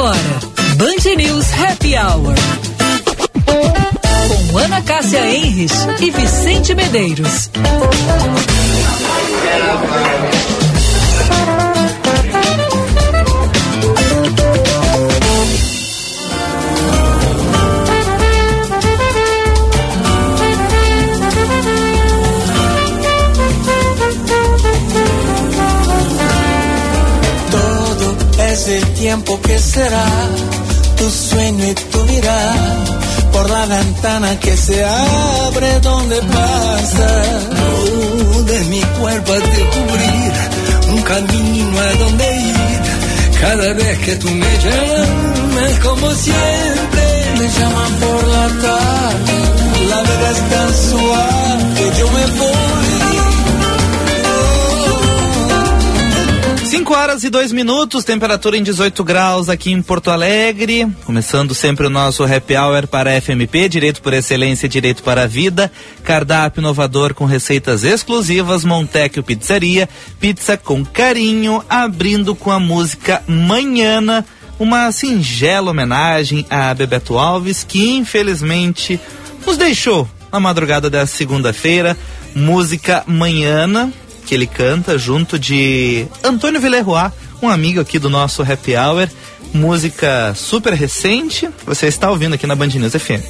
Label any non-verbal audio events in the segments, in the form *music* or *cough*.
agora, Band News Happy Hour. Com Ana Cássia Enres e Vicente Medeiros. Tiempo que será tu sueño y tu mirar por la ventana que se abre donde pasa. Oh, de mi cuerpo a descubrir un camino a donde ir. Cada vez que tú me llamas como siempre me llaman por la tarde. La verdad es tan suave yo me voy 5 horas e 2 minutos, temperatura em 18 graus aqui em Porto Alegre. Começando sempre o nosso happy hour para FMP, Direito por Excelência e Direito para a Vida. Cardápio inovador com receitas exclusivas, Montecchio Pizzaria. Pizza com carinho, abrindo com a música Manhana. Uma singela homenagem a Bebeto Alves, que infelizmente nos deixou na madrugada da segunda-feira. Música Manhana, que ele canta junto de Antônio Villerroy, um amigo aqui do nosso Happy Hour. Música super recente, você está ouvindo aqui na Band News FM.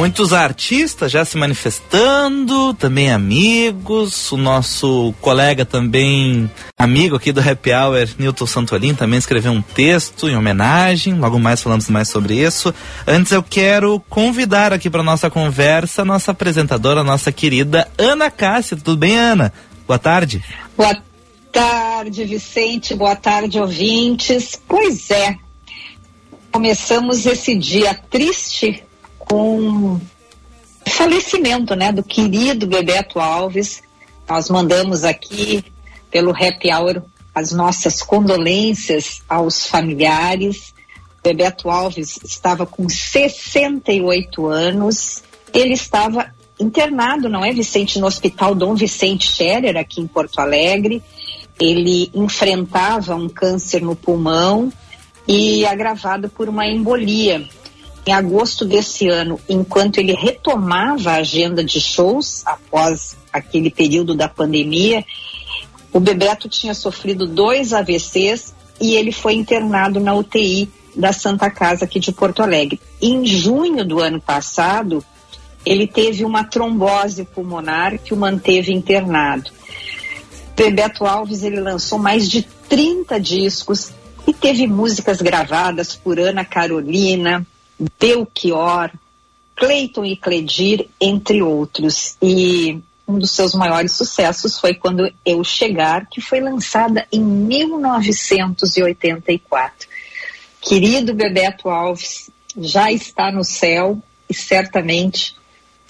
Muitos artistas já se manifestando, também amigos, o nosso colega também, amigo aqui do Happy Hour, Newton Santolin, também escreveu um texto em homenagem, logo mais falamos mais sobre isso. Antes eu quero convidar aqui para nossa conversa nossa apresentadora, nossa querida Ana Cássia. Tudo bem, Ana? Boa tarde. Boa tarde, Vicente. Boa tarde, ouvintes. Pois é, começamos esse dia triste com falecimento, né, do querido Bebeto Alves. Nós mandamos aqui pelo Happy Hour as nossas condolências aos familiares. Bebeto Alves estava com 68 anos. Ele estava internado, não é, Vicente, no Hospital Dom Vicente Scherer, aqui em Porto Alegre. Ele enfrentava um câncer no pulmão e agravado por uma embolia em agosto desse ano, enquanto ele retomava a agenda de shows após aquele período da pandemia, o Bebeto tinha sofrido dois AVCs e ele foi internado na UTI da Santa Casa aqui de Porto Alegre. Em junho do ano passado, ele teve uma trombose pulmonar que o manteve internado. Bebeto Alves ele lançou mais de 30 discos e teve músicas gravadas por Ana Carolina, Belchior, Cleiton e Cledir, entre outros. E um dos seus maiores sucessos foi quando Eu Chegar, que foi lançada em 1984. Querido Bebeto Alves já está no céu e certamente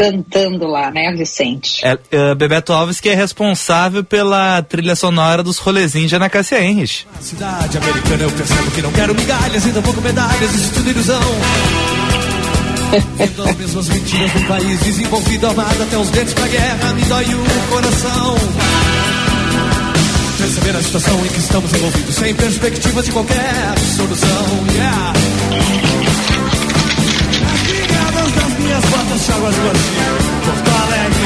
cantando lá, né, Vicente? É, é, Bebeto Alves que é responsável pela trilha sonora dos rolezinhos de Ana Cássia Henrich. cidade americana eu percebo que não quero migalhas e tampouco medalhas, isso tudo ilusão. As mesmas mentiras num país desenvolvido, amado até os dentes pra guerra, me dói o coração. Perceber a situação em que estamos envolvidos, sem perspectiva de qualquer solução, yeah. As das minhas botas, cháguas do Porto Alegre.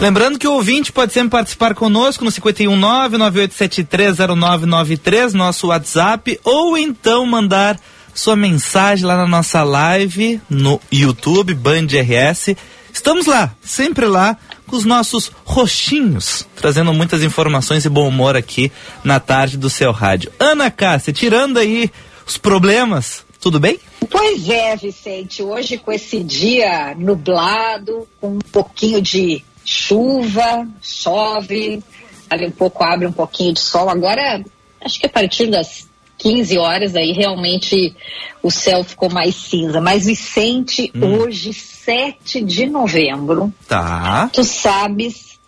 Lembrando que o ouvinte pode sempre participar conosco no 51998730993, nosso WhatsApp, ou então mandar sua mensagem lá na nossa live no YouTube, Band RS. Estamos lá, sempre lá, com os nossos roxinhos, trazendo muitas informações e bom humor aqui na tarde do seu rádio. Ana Cássia, tirando aí os problemas, tudo bem? Pois é, Vicente. Hoje, com esse dia nublado, com um pouquinho de chuva, chove, ali um pouco abre um pouquinho de sol. Agora, acho que a partir das 15 horas aí realmente o céu ficou mais cinza. Mas Vicente, hum. hoje, 7 de novembro. Tá. Tu sabes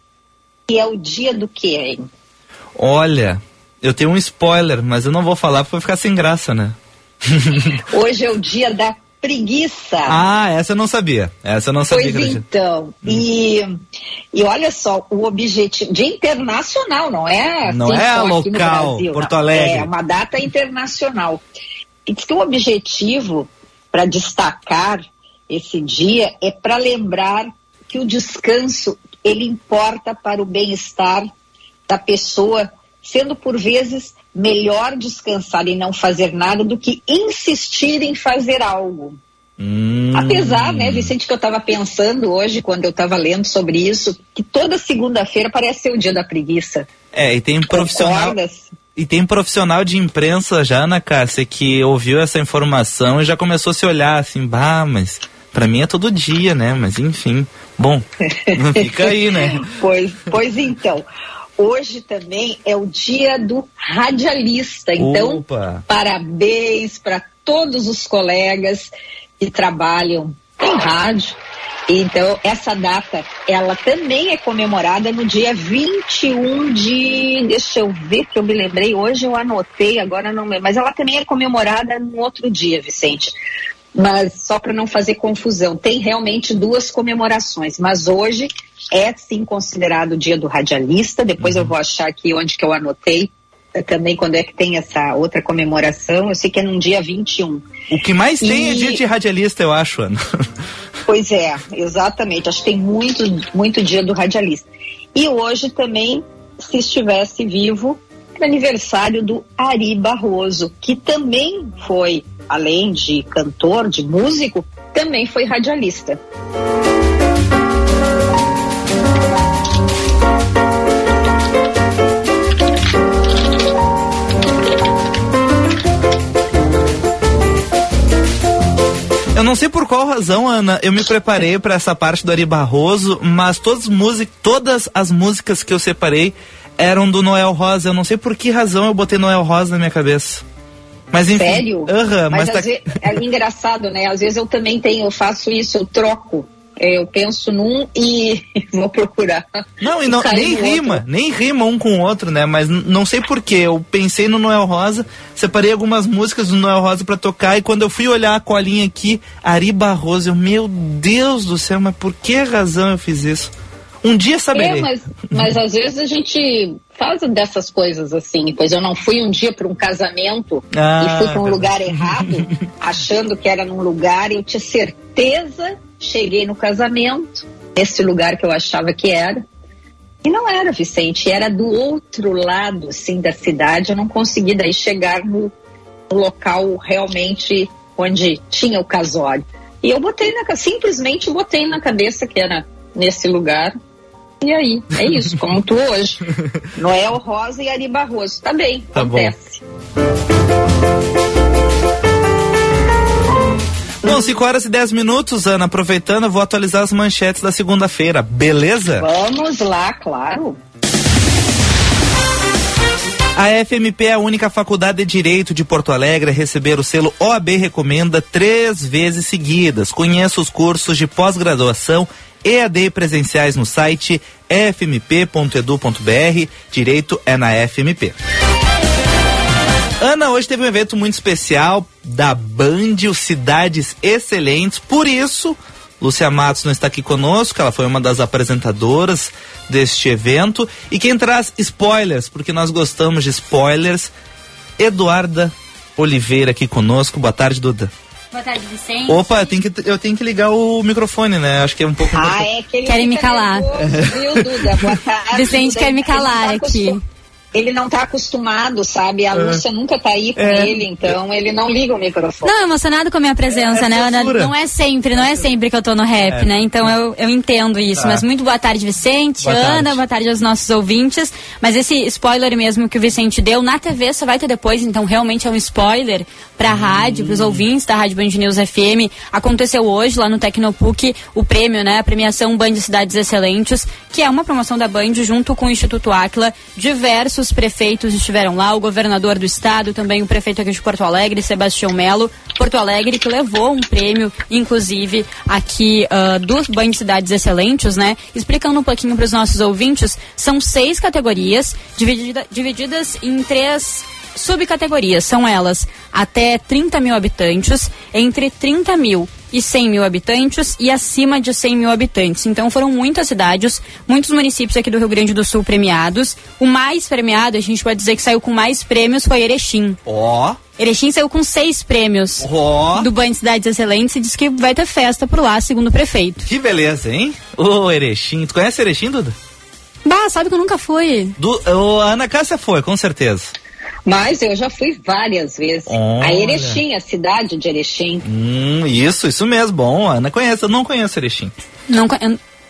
E é o dia do quê, hein? Olha, eu tenho um spoiler, mas eu não vou falar porque vai ficar sem graça, né? *laughs* Hoje é o dia da preguiça. Ah, essa eu não sabia. Essa eu não sabia. Pois então. Hum. E, e olha só, o objetivo. Dia internacional, não é? Não assim, é local, Brasil, Porto Alegre. É uma data internacional. E diz que o objetivo para destacar esse dia é para lembrar que o descanso ele importa para o bem-estar da pessoa, sendo por vezes melhor descansar e não fazer nada do que insistir em fazer algo. Hum. Apesar, né, Vicente, que eu estava pensando hoje, quando eu estava lendo sobre isso, que toda segunda-feira parece ser o dia da preguiça. É, e tem um profissional. Concordas? E tem profissional de imprensa já, Ana Cássia, que ouviu essa informação e já começou a se olhar assim, bah, mas para mim é todo dia, né? Mas enfim. Bom, fica aí, né? *laughs* pois, pois então. Hoje também é o dia do radialista. Então, Opa. parabéns para todos os colegas que trabalham em rádio. Então, essa data, ela também é comemorada no dia 21 de. Deixa eu ver que eu me lembrei, hoje eu anotei, agora não lembro. Mas ela também é comemorada no outro dia, Vicente. Mas só para não fazer confusão, tem realmente duas comemorações. Mas hoje é sim considerado o dia do radialista. Depois uhum. eu vou achar aqui onde que eu anotei eh, também quando é que tem essa outra comemoração. Eu sei que é num dia 21. O que mais e... tem é dia de radialista, eu acho, Ana. *laughs* Pois é, exatamente. Acho que tem muito, muito dia do radialista. E hoje também, se estivesse vivo, aniversário do Ari Barroso, que também foi, além de cantor, de músico, também foi radialista. Não sei por qual razão, Ana, eu me preparei para essa parte do Ari Barroso, mas todas, music, todas as músicas que eu separei eram do Noel Rosa. Eu não sei por que razão eu botei Noel Rosa na minha cabeça. Mas enfim. Sério? Uhum, mas, mas tá... vezes, é engraçado, né? Às vezes eu também tenho, eu faço isso, eu troco. Eu penso num e *laughs* vou procurar. Não, e não, nem rima, outro. nem rima um com o outro, né? Mas não sei porquê. Eu pensei no Noel Rosa, separei algumas músicas do Noel Rosa para tocar e quando eu fui olhar a colinha aqui, Ari Barroso, eu, meu Deus do céu, mas por que razão eu fiz isso? Um dia saberei. É, mas, mas às vezes a gente faz dessas coisas assim. Pois eu não fui um dia para um casamento ah, e fui para um lugar errado, *laughs* achando que era num lugar e eu tinha certeza Cheguei no casamento, nesse lugar que eu achava que era. E não era, Vicente, era do outro lado, assim, da cidade. Eu não consegui daí chegar no, no local realmente onde tinha o casório. E eu botei na simplesmente botei na cabeça que era nesse lugar. E aí, é isso, *laughs* como tu hoje. Noel Rosa e Ari Barroso. Tá bem, tá acontece. Bom. Bom, 5 horas e 10 minutos, Ana. Aproveitando, eu vou atualizar as manchetes da segunda-feira, beleza? Vamos lá, claro. A FMP é a única faculdade de Direito de Porto Alegre a receber o selo OAB Recomenda três vezes seguidas. Conheça os cursos de pós-graduação EAD presenciais no site fmp.edu.br. Direito é na FMP. Ana, hoje teve um evento muito especial da Band, os Cidades Excelentes. Por isso, Lúcia Matos não está aqui conosco, ela foi uma das apresentadoras deste evento. E quem traz spoilers, porque nós gostamos de spoilers, Eduarda Oliveira aqui conosco. Boa tarde, Duda. Boa tarde, Vicente. Opa, eu tenho que, eu tenho que ligar o microfone, né? Acho que é um pouco. Ah, é que Querem me calar. Viu, Duda? Boa tarde. *laughs* Vicente quer me calar aqui ele não está acostumado, sabe? A é. Lúcia nunca tá aí com é. ele, então ele não liga o microfone. Não, emocionado com a minha presença, é, né, Ana? Não é sempre, não é sempre que eu tô no rap, é. né? Então eu, eu entendo isso. Tá. Mas muito boa tarde, Vicente, boa Ana, tarde. boa tarde aos nossos ouvintes. Mas esse spoiler mesmo que o Vicente deu, na TV só vai ter depois, então realmente é um spoiler pra hum. rádio, pros ouvintes da Rádio Band News FM. Aconteceu hoje lá no Tecnopuc o prêmio, né? A premiação Band Cidades Excelentes, que é uma promoção da Band junto com o Instituto Aquila, diversos diversos prefeitos estiveram lá, o governador do estado, também o prefeito aqui de Porto Alegre, Sebastião Melo. Porto Alegre que levou um prêmio, inclusive, aqui uh, do Banho de Cidades Excelentes, né? Explicando um pouquinho para os nossos ouvintes, são seis categorias dividida, divididas em três subcategorias. São elas até 30 mil habitantes, entre 30 mil e 100 mil habitantes e acima de 100 mil habitantes. Então foram muitas cidades, muitos municípios aqui do Rio Grande do Sul premiados. O mais premiado, a gente pode dizer que saiu com mais prêmios, foi Erechim. Ó. Oh. Erechim saiu com seis prêmios oh. do Banho de Cidades Excelentes e diz que vai ter festa por lá, segundo o prefeito. Que beleza, hein? Ô, Erechim. Tu conhece Erechim, Duda? Bah, sabe que eu nunca fui. Du, a Ana Cássia foi, com certeza. Mas eu já fui várias vezes. Olha. A Erechim, a cidade de Erechim. Hum, isso, isso mesmo. Bom, Ana conhece. Eu não conheço Erechim. Não,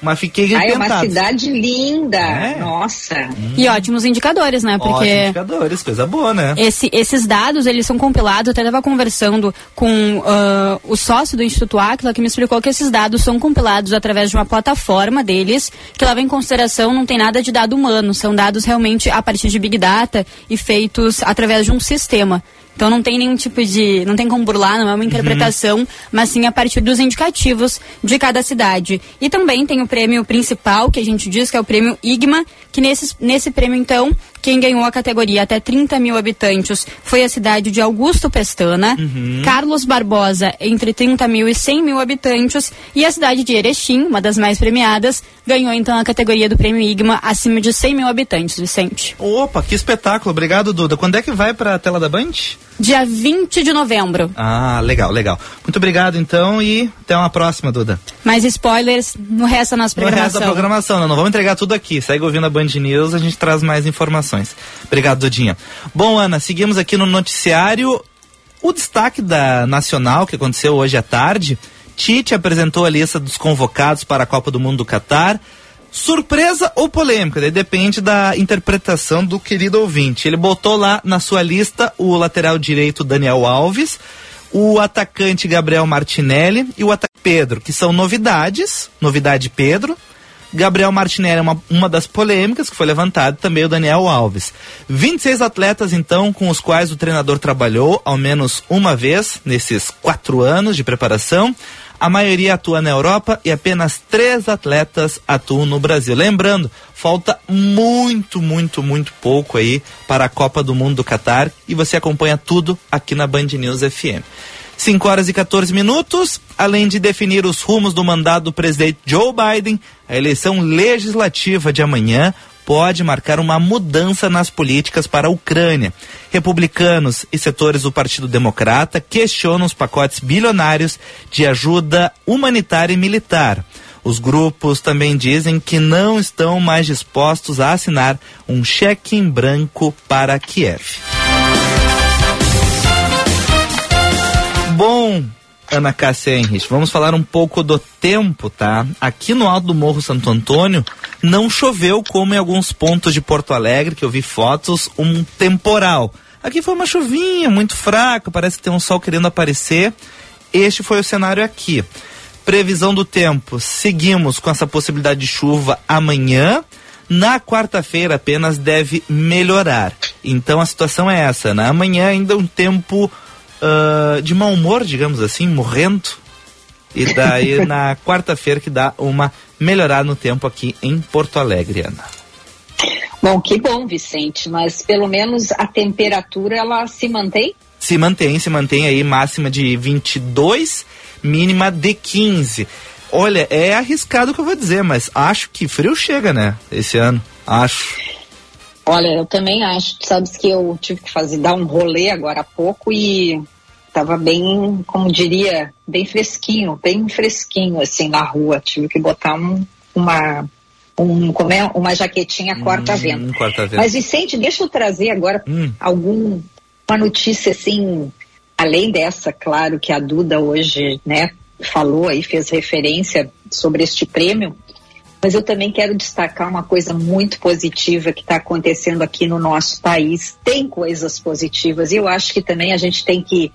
mas fiquei ah, É uma cidade linda, é. nossa. Hum. E ótimos indicadores, né? Porque ótimos indicadores, coisa boa, né? Esse, esses dados, eles são compilados, eu até estava conversando com uh, o sócio do Instituto Aquila, que me explicou que esses dados são compilados através de uma plataforma deles, que leva em consideração, não tem nada de dado humano, são dados realmente a partir de Big Data e feitos através de um sistema. Então não tem nenhum tipo de. não tem como burlar, não é uma interpretação, uhum. mas sim a partir dos indicativos de cada cidade. E também tem o prêmio principal, que a gente diz que é o prêmio IGMA, que nesse, nesse prêmio, então, quem ganhou a categoria até 30 mil habitantes foi a cidade de Augusto Pestana, uhum. Carlos Barbosa, entre 30 mil e 100 mil habitantes, e a cidade de Erechim, uma das mais premiadas, ganhou então a categoria do prêmio IGMA acima de 100 mil habitantes, Vicente. Opa, que espetáculo! Obrigado, Duda. Quando é que vai para a tela da Band? Dia 20 de novembro. Ah, legal, legal. Muito obrigado, então, e até uma próxima, Duda. Mais spoilers no resto da nossa programação. No resto da programação, não, não vamos entregar tudo aqui. Segue ouvindo a Band News, a gente traz mais informações. Obrigado, Dudinha. Bom, Ana, seguimos aqui no noticiário. O destaque da Nacional, que aconteceu hoje à tarde, Tite apresentou a lista dos convocados para a Copa do Mundo do Catar. Surpresa ou polêmica? Depende da interpretação do querido ouvinte. Ele botou lá na sua lista o lateral direito Daniel Alves, o atacante Gabriel Martinelli e o atacante Pedro, que são novidades. Novidade Pedro. Gabriel Martinelli é uma, uma das polêmicas que foi levantada, também o Daniel Alves. 26 atletas, então, com os quais o treinador trabalhou ao menos uma vez nesses quatro anos de preparação. A maioria atua na Europa e apenas três atletas atuam no Brasil. Lembrando, falta muito, muito, muito pouco aí para a Copa do Mundo do Catar e você acompanha tudo aqui na Band News FM. 5 horas e 14 minutos. Além de definir os rumos do mandato do presidente Joe Biden, a eleição legislativa de amanhã pode marcar uma mudança nas políticas para a Ucrânia. Republicanos e setores do Partido Democrata questionam os pacotes bilionários de ajuda humanitária e militar. Os grupos também dizem que não estão mais dispostos a assinar um cheque em branco para Kiev. Ana Cássia Henrich, vamos falar um pouco do tempo, tá? Aqui no alto do Morro Santo Antônio não choveu como em alguns pontos de Porto Alegre, que eu vi fotos, um temporal. Aqui foi uma chuvinha muito fraca, parece que tem um sol querendo aparecer. Este foi o cenário aqui. Previsão do tempo, seguimos com essa possibilidade de chuva amanhã. Na quarta-feira apenas deve melhorar. Então a situação é essa, né? Amanhã ainda um tempo uh, de mau humor, digamos assim, morrendo. E daí *laughs* na quarta-feira que dá uma melhorada no tempo aqui em Porto Alegre, Ana. Bom, que bom, Vicente, mas pelo menos a temperatura ela se mantém? Se mantém, se mantém aí máxima de 22, mínima de 15. Olha, é arriscado o que eu vou dizer, mas acho que frio chega, né? Esse ano, acho. Olha, eu também acho. Tu sabes que eu tive que fazer dar um rolê agora há pouco e estava bem, como diria, bem fresquinho, bem fresquinho assim na rua. Tive que botar um, uma um, como é, uma jaquetinha corta-vento. Hum, corta Mas Vicente, deixa eu trazer agora hum. algum uma notícia assim, além dessa, claro que a Duda hoje, né, falou aí, fez referência sobre este prêmio. Mas eu também quero destacar uma coisa muito positiva que está acontecendo aqui no nosso país. Tem coisas positivas e eu acho que também a gente tem que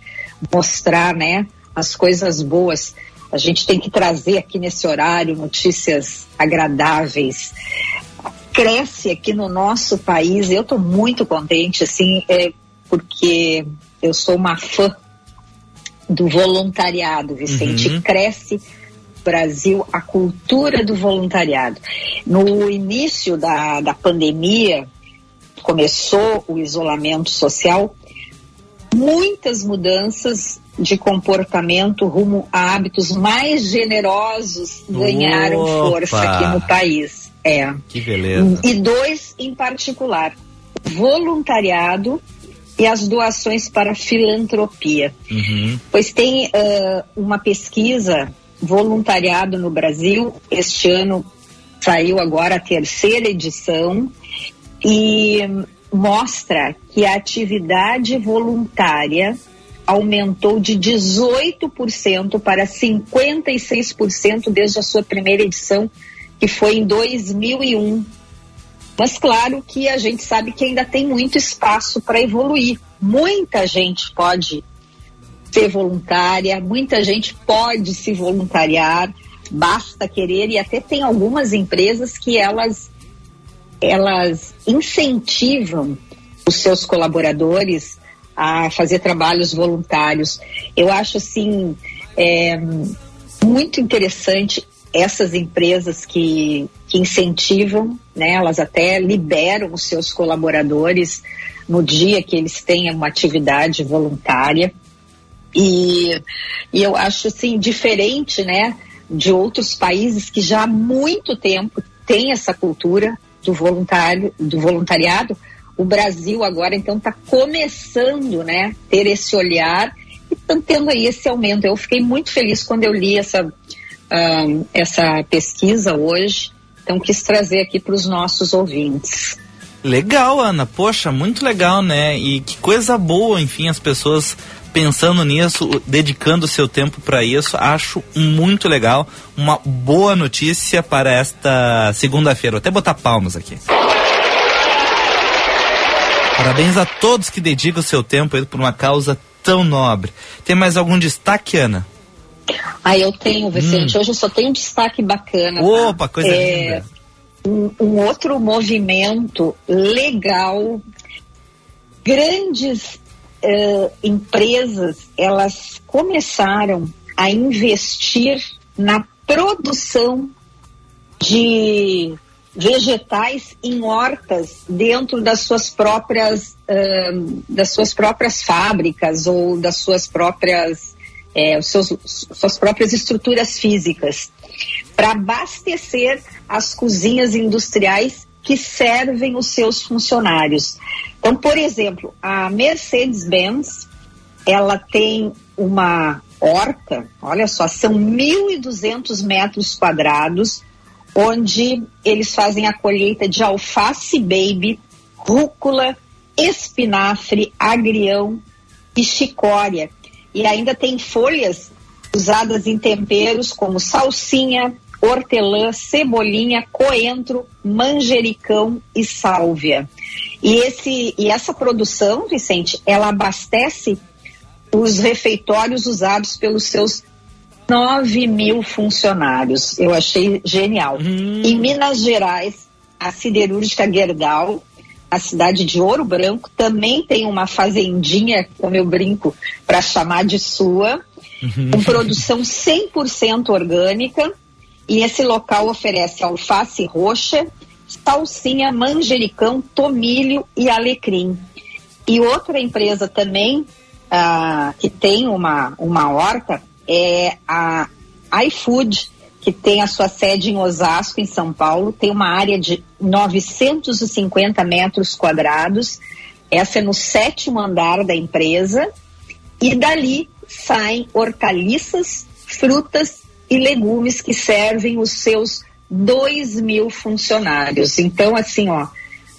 mostrar, né, as coisas boas. A gente tem que trazer aqui nesse horário notícias agradáveis. cresce aqui no nosso país. Eu estou muito contente, assim, é, porque eu sou uma fã do voluntariado, Vicente. Uhum. Cresce Brasil a cultura do voluntariado. No início da, da pandemia, começou o isolamento social, muitas mudanças de comportamento rumo a hábitos mais generosos ganharam Opa. força aqui no país. É. Que beleza. E dois em particular: voluntariado e as doações para filantropia. Uhum. Pois tem uh, uma pesquisa voluntariado no Brasil. Este ano saiu agora a terceira edição e mostra que a atividade voluntária aumentou de 18% para 56% desde a sua primeira edição, que foi em 2001. Mas claro que a gente sabe que ainda tem muito espaço para evoluir. Muita gente pode ser voluntária, muita gente pode se voluntariar, basta querer e até tem algumas empresas que elas elas incentivam os seus colaboradores a fazer trabalhos voluntários. Eu acho assim é, muito interessante essas empresas que, que incentivam, né, elas até liberam os seus colaboradores no dia que eles tenham uma atividade voluntária. E, e eu acho assim diferente, né, de outros países que já há muito tempo têm essa cultura do voluntário, do voluntariado. O Brasil agora então está começando, né, ter esse olhar e estão tendo aí esse aumento. Eu fiquei muito feliz quando eu li essa essa pesquisa hoje. Então quis trazer aqui para os nossos ouvintes. Legal, Ana. Poxa, muito legal, né? E que coisa boa, enfim, as pessoas pensando nisso, dedicando seu tempo para isso. Acho muito legal, uma boa notícia para esta segunda-feira. Vou até botar palmas aqui. Parabéns a todos que dedicam seu tempo por uma causa tão nobre. Tem mais algum destaque, Ana? Ah, eu tenho, Vicente. Hum. Hoje eu só tenho um destaque bacana. Tá? Opa, coisa é, linda. Um, um outro movimento legal grandes uh, empresas elas começaram a investir na produção de vegetais em hortas dentro das suas próprias uh, das suas próprias fábricas ou das suas próprias é, seus, suas próprias estruturas físicas. Para abastecer as cozinhas industriais que servem os seus funcionários. Então, por exemplo, a Mercedes-Benz, ela tem uma horta, olha só, são 1.200 metros quadrados, onde eles fazem a colheita de alface baby, rúcula, espinafre, agrião e chicória. E ainda tem folhas usadas em temperos como salsinha, hortelã, cebolinha, coentro, manjericão e sálvia. E, esse, e essa produção, Vicente, ela abastece os refeitórios usados pelos seus 9 mil funcionários. Eu achei genial. Hum. Em Minas Gerais, a siderúrgica Gerdau, a cidade de Ouro Branco, também tem uma fazendinha, como eu brinco, para chamar de sua, *laughs* com produção 100% orgânica e esse local oferece alface roxa, salsinha, manjericão, tomilho e alecrim. E outra empresa também ah, que tem uma, uma horta é a iFood, que tem a sua sede em Osasco, em São Paulo, tem uma área de 950 metros quadrados. Essa é no sétimo andar da empresa. E dali saem hortaliças, frutas e legumes que servem os seus 2 mil funcionários. Então, assim, ó,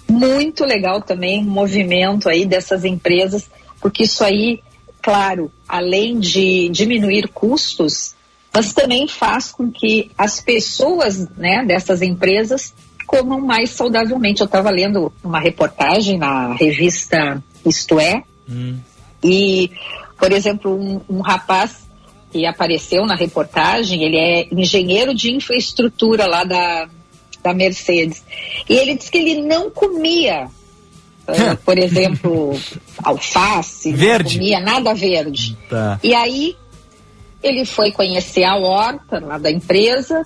muito legal também o movimento aí dessas empresas, porque isso aí, claro, além de diminuir custos, mas também faz com que as pessoas né, dessas empresas comam mais saudavelmente. Eu estava lendo uma reportagem na revista Isto É, hum. e, por exemplo, um, um rapaz que apareceu na reportagem, ele é engenheiro de infraestrutura lá da, da Mercedes. E ele disse que ele não comia, uh, por exemplo, *laughs* alface, verde. não comia nada verde. Tá. E aí ele foi conhecer a horta lá da empresa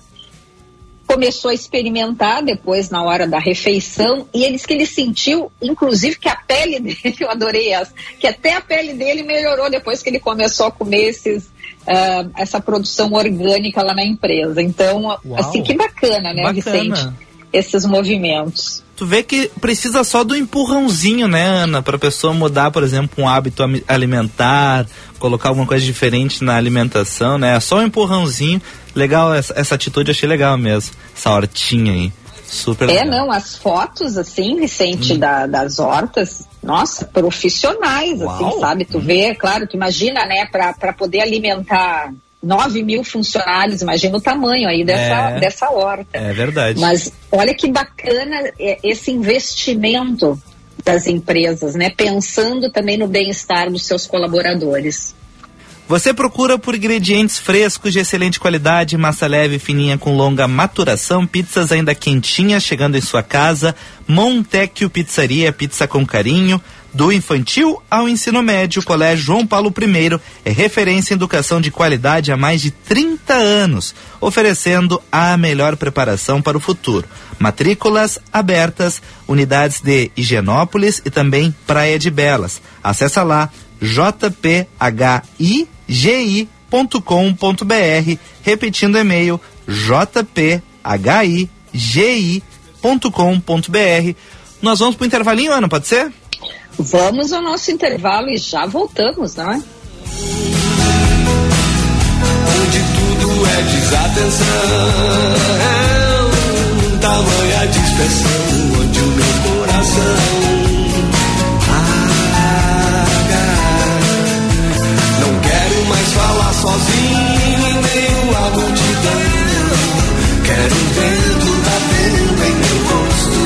começou a experimentar depois na hora da refeição e ele disse que ele sentiu, inclusive, que a pele *laughs* dele, eu adorei essa, que até a pele dele melhorou depois que ele começou a comer esses, uh, essa produção orgânica lá na empresa. Então, Uau. assim, que bacana, né, bacana. Vicente? Esses movimentos. Tu vê que precisa só do empurrãozinho, né, Ana, para a pessoa mudar, por exemplo, um hábito alimentar, colocar alguma coisa diferente na alimentação, né? Só um empurrãozinho. Legal, essa, essa atitude achei legal mesmo. Essa hortinha aí. Super É, legal. não, as fotos, assim, Vicente, hum. da, das hortas, nossa, profissionais, assim, Uau. assim, sabe? Tu vê, claro, tu imagina, né, para poder alimentar 9 mil funcionários, imagina o tamanho aí dessa, é, dessa horta. É verdade. Mas olha que bacana esse investimento das empresas, né? Pensando também no bem-estar dos seus colaboradores. Você procura por ingredientes frescos de excelente qualidade, massa leve, fininha com longa maturação, pizzas ainda quentinhas chegando em sua casa. Montecchio Pizzaria, pizza com carinho. Do infantil ao ensino médio, o Colégio João Paulo I é referência em educação de qualidade há mais de 30 anos, oferecendo a melhor preparação para o futuro. Matrículas abertas, unidades de Higienópolis e também Praia de Belas. Acesse lá jphi.gi.com.br, repetindo o e-mail jphi.gi.com.br. Nós vamos para o intervalinho, Ana, pode ser? Vamos ao nosso intervalo e já voltamos, não é? Onde tudo é desatenção, tamanha dispersão, onde o meu coração Mais falar sozinho em meio à multidão. Quero o vento batendo em meu rosto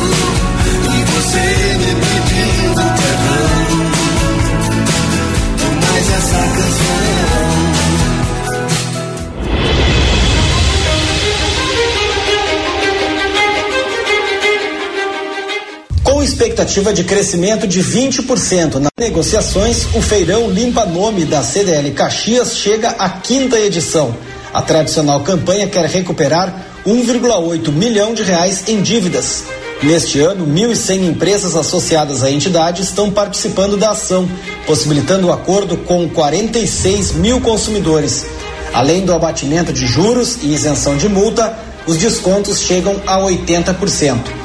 e você me pedindo essa canção. Expectativa de crescimento de 20% nas negociações, o feirão Limpa Nome da CDL Caxias chega à quinta edição. A tradicional campanha quer recuperar 1,8 milhão de reais em dívidas. Neste ano, 1.100 empresas associadas à entidade estão participando da ação, possibilitando o acordo com 46 mil consumidores. Além do abatimento de juros e isenção de multa, os descontos chegam a 80%.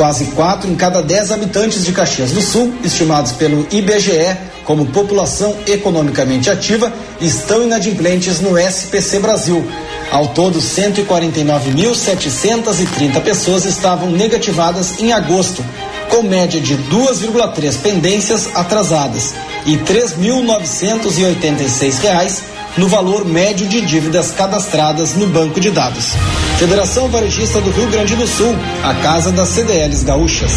Quase 4 em cada 10 habitantes de Caxias do Sul, estimados pelo IBGE como população economicamente ativa, estão inadimplentes no SPC Brasil. Ao todo, 149.730 pessoas estavam negativadas em agosto, com média de 2,3 pendências atrasadas e R$ 3.986 no valor médio de dívidas cadastradas no banco de dados. Federação Varejista do Rio Grande do Sul, a casa das CDLs gaúchas.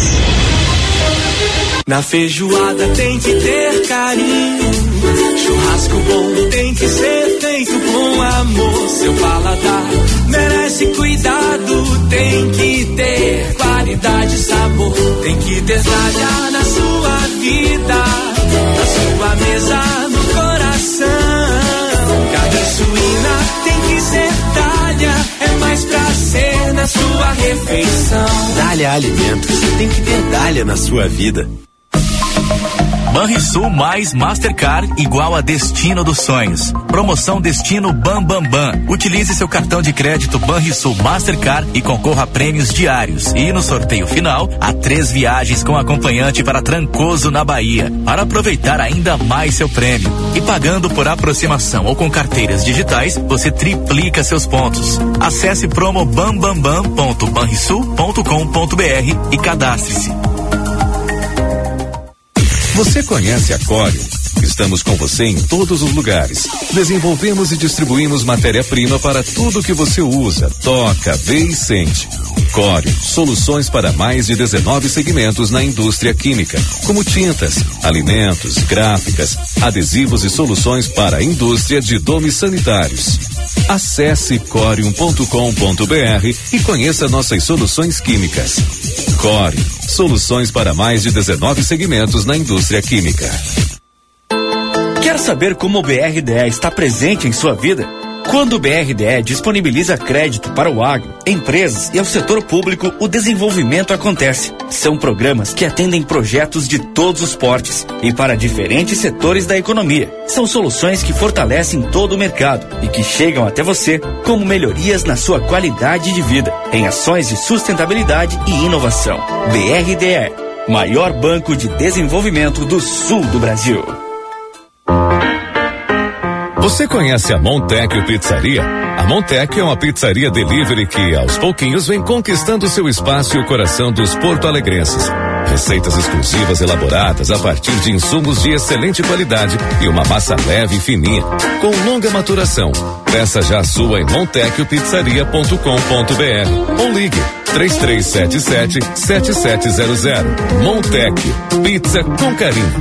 Na feijoada tem que ter carinho. Churrasco bom tem que ser feito com amor. Seu paladar merece cuidado. Tem que ter qualidade e sabor. Tem que ter na sua vida. Na sua mesa, no coração. Carne suína tem que ser talha. É mais prazer na sua refeição. Dália Alimentos. Tem que ter Dália na sua vida. Banrisul mais Mastercard igual a Destino dos Sonhos. Promoção Destino Bam Bam Bam. Utilize seu cartão de crédito Banrisul Mastercard e concorra a prêmios diários. E no sorteio final, há três viagens com acompanhante para Trancoso na Bahia, para aproveitar ainda mais seu prêmio. E pagando por aproximação ou com carteiras digitais, você triplica seus pontos. Acesse promo bambambam.banrisul.com.br e cadastre-se. Você conhece a Corium? Estamos com você em todos os lugares. Desenvolvemos e distribuímos matéria-prima para tudo que você usa, toca, vê e sente. Core, soluções para mais de 19 segmentos na indústria química, como tintas, alimentos, gráficas, adesivos e soluções para a indústria de domes sanitários. Acesse corium.com.br e conheça nossas soluções químicas. Core, soluções para mais de 19 segmentos na indústria química. Quer saber como o BRDE está presente em sua vida? Quando o BRDE disponibiliza crédito para o agro, empresas e ao setor público, o desenvolvimento acontece. São programas que atendem projetos de todos os portes e para diferentes setores da economia. São soluções que fortalecem todo o mercado e que chegam até você como melhorias na sua qualidade de vida, em ações de sustentabilidade e inovação. BRDE, maior banco de desenvolvimento do sul do Brasil. Você conhece a Montecchio Pizzaria? A Montecchio é uma pizzaria delivery que, aos pouquinhos, vem conquistando seu espaço e o coração dos porto-alegrenses. Receitas exclusivas elaboradas a partir de insumos de excelente qualidade e uma massa leve e fininha, com longa maturação. Peça já sua em montecchiopizzaria.com.br ou ligue 3377 7700. Montecchio, pizza com carinho.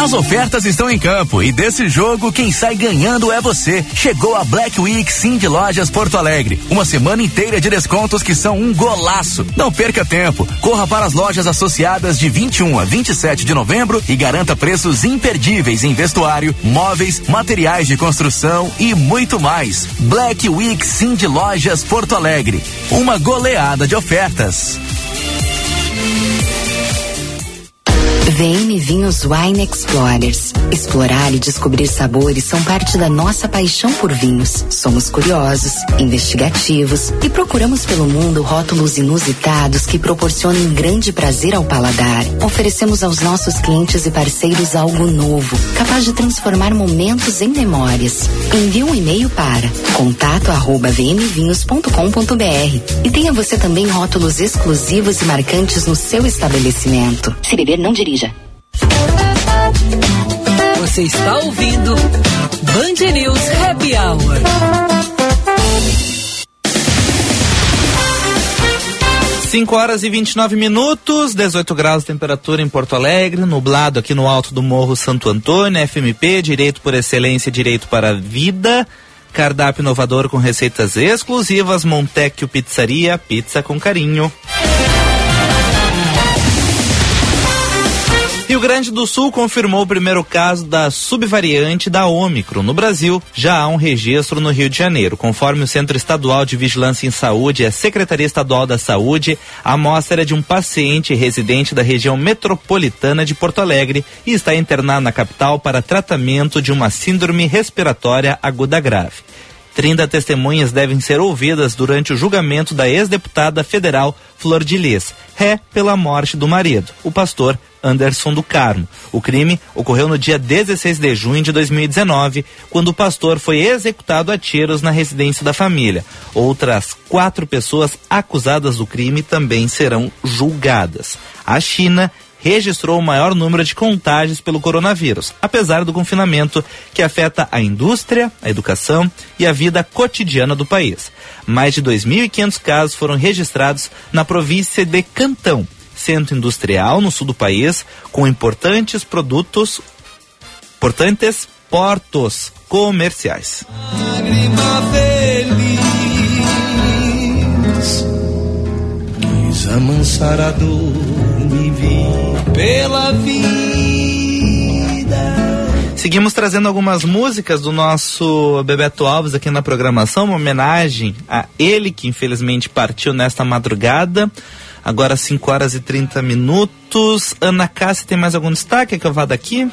As ofertas estão em campo e desse jogo quem sai ganhando é você. Chegou a Black Week Sim de Lojas Porto Alegre. Uma semana inteira de descontos que são um golaço. Não perca tempo. Corra para as lojas associadas de 21 a 27 de novembro e garanta preços imperdíveis em vestuário, móveis, materiais de construção e muito mais. Black Week Sim de Lojas Porto Alegre. Uma goleada de ofertas. VM Vinhos Wine Explorers. Explorar e descobrir sabores são parte da nossa paixão por vinhos. Somos curiosos, investigativos e procuramos pelo mundo rótulos inusitados que proporcionem grande prazer ao paladar. Oferecemos aos nossos clientes e parceiros algo novo, capaz de transformar momentos em memórias. Envie um e-mail para contato@vmvinhos.com.br e tenha você também rótulos exclusivos e marcantes no seu estabelecimento. Se beber, não dirija. Você está ouvindo Band News Happy Hour. Cinco horas e 29 minutos, 18 graus de temperatura em Porto Alegre, nublado aqui no alto do Morro Santo Antônio, FMP, Direito por Excelência, Direito para a Vida, cardápio inovador com receitas exclusivas, Montecchio Pizzaria, pizza com carinho. Rio Grande do Sul confirmou o primeiro caso da subvariante da Ômicron. No Brasil, já há um registro no Rio de Janeiro. Conforme o Centro Estadual de Vigilância em Saúde e a Secretaria Estadual da Saúde, a amostra é de um paciente residente da região metropolitana de Porto Alegre e está internado na capital para tratamento de uma síndrome respiratória aguda grave. 30 testemunhas devem ser ouvidas durante o julgamento da ex-deputada federal Flor de Lis, ré pela morte do marido, o pastor Anderson do Carmo. O crime ocorreu no dia 16 de junho de 2019, quando o pastor foi executado a tiros na residência da família. Outras quatro pessoas acusadas do crime também serão julgadas. A China registrou o maior número de contágios pelo coronavírus, apesar do confinamento que afeta a indústria, a educação e a vida cotidiana do país. Mais de 2.500 casos foram registrados na província de Cantão, centro industrial no sul do país, com importantes produtos, importantes portos comerciais. Lágrima amansar a dor pela vida. Seguimos trazendo algumas músicas do nosso Bebeto Alves aqui na programação, uma homenagem a ele que infelizmente partiu nesta madrugada. Agora 5 horas e 30 minutos. Ana Cássia, tem mais algum destaque que eu vá daqui?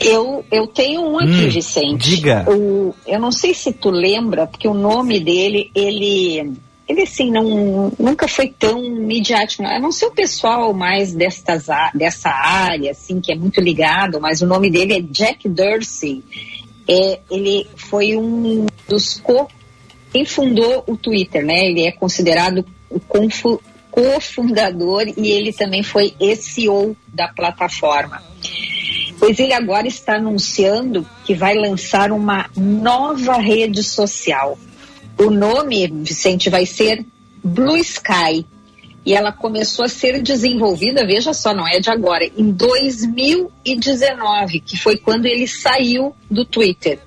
Eu, eu tenho um aqui, hum, Vicente. Diga. O, eu não sei se tu lembra, porque o nome dele, ele ele assim não nunca foi tão midiático, a não ser o pessoal mais destas, dessa área assim que é muito ligado, mas o nome dele é Jack Dorsey. É, ele foi um dos co quem fundou o Twitter, né? Ele é considerado o cofundador e ele também foi SEO da plataforma. Pois ele agora está anunciando que vai lançar uma nova rede social. O nome, Vicente, vai ser Blue Sky. E ela começou a ser desenvolvida, veja só, não é de agora, em 2019, que foi quando ele saiu do Twitter.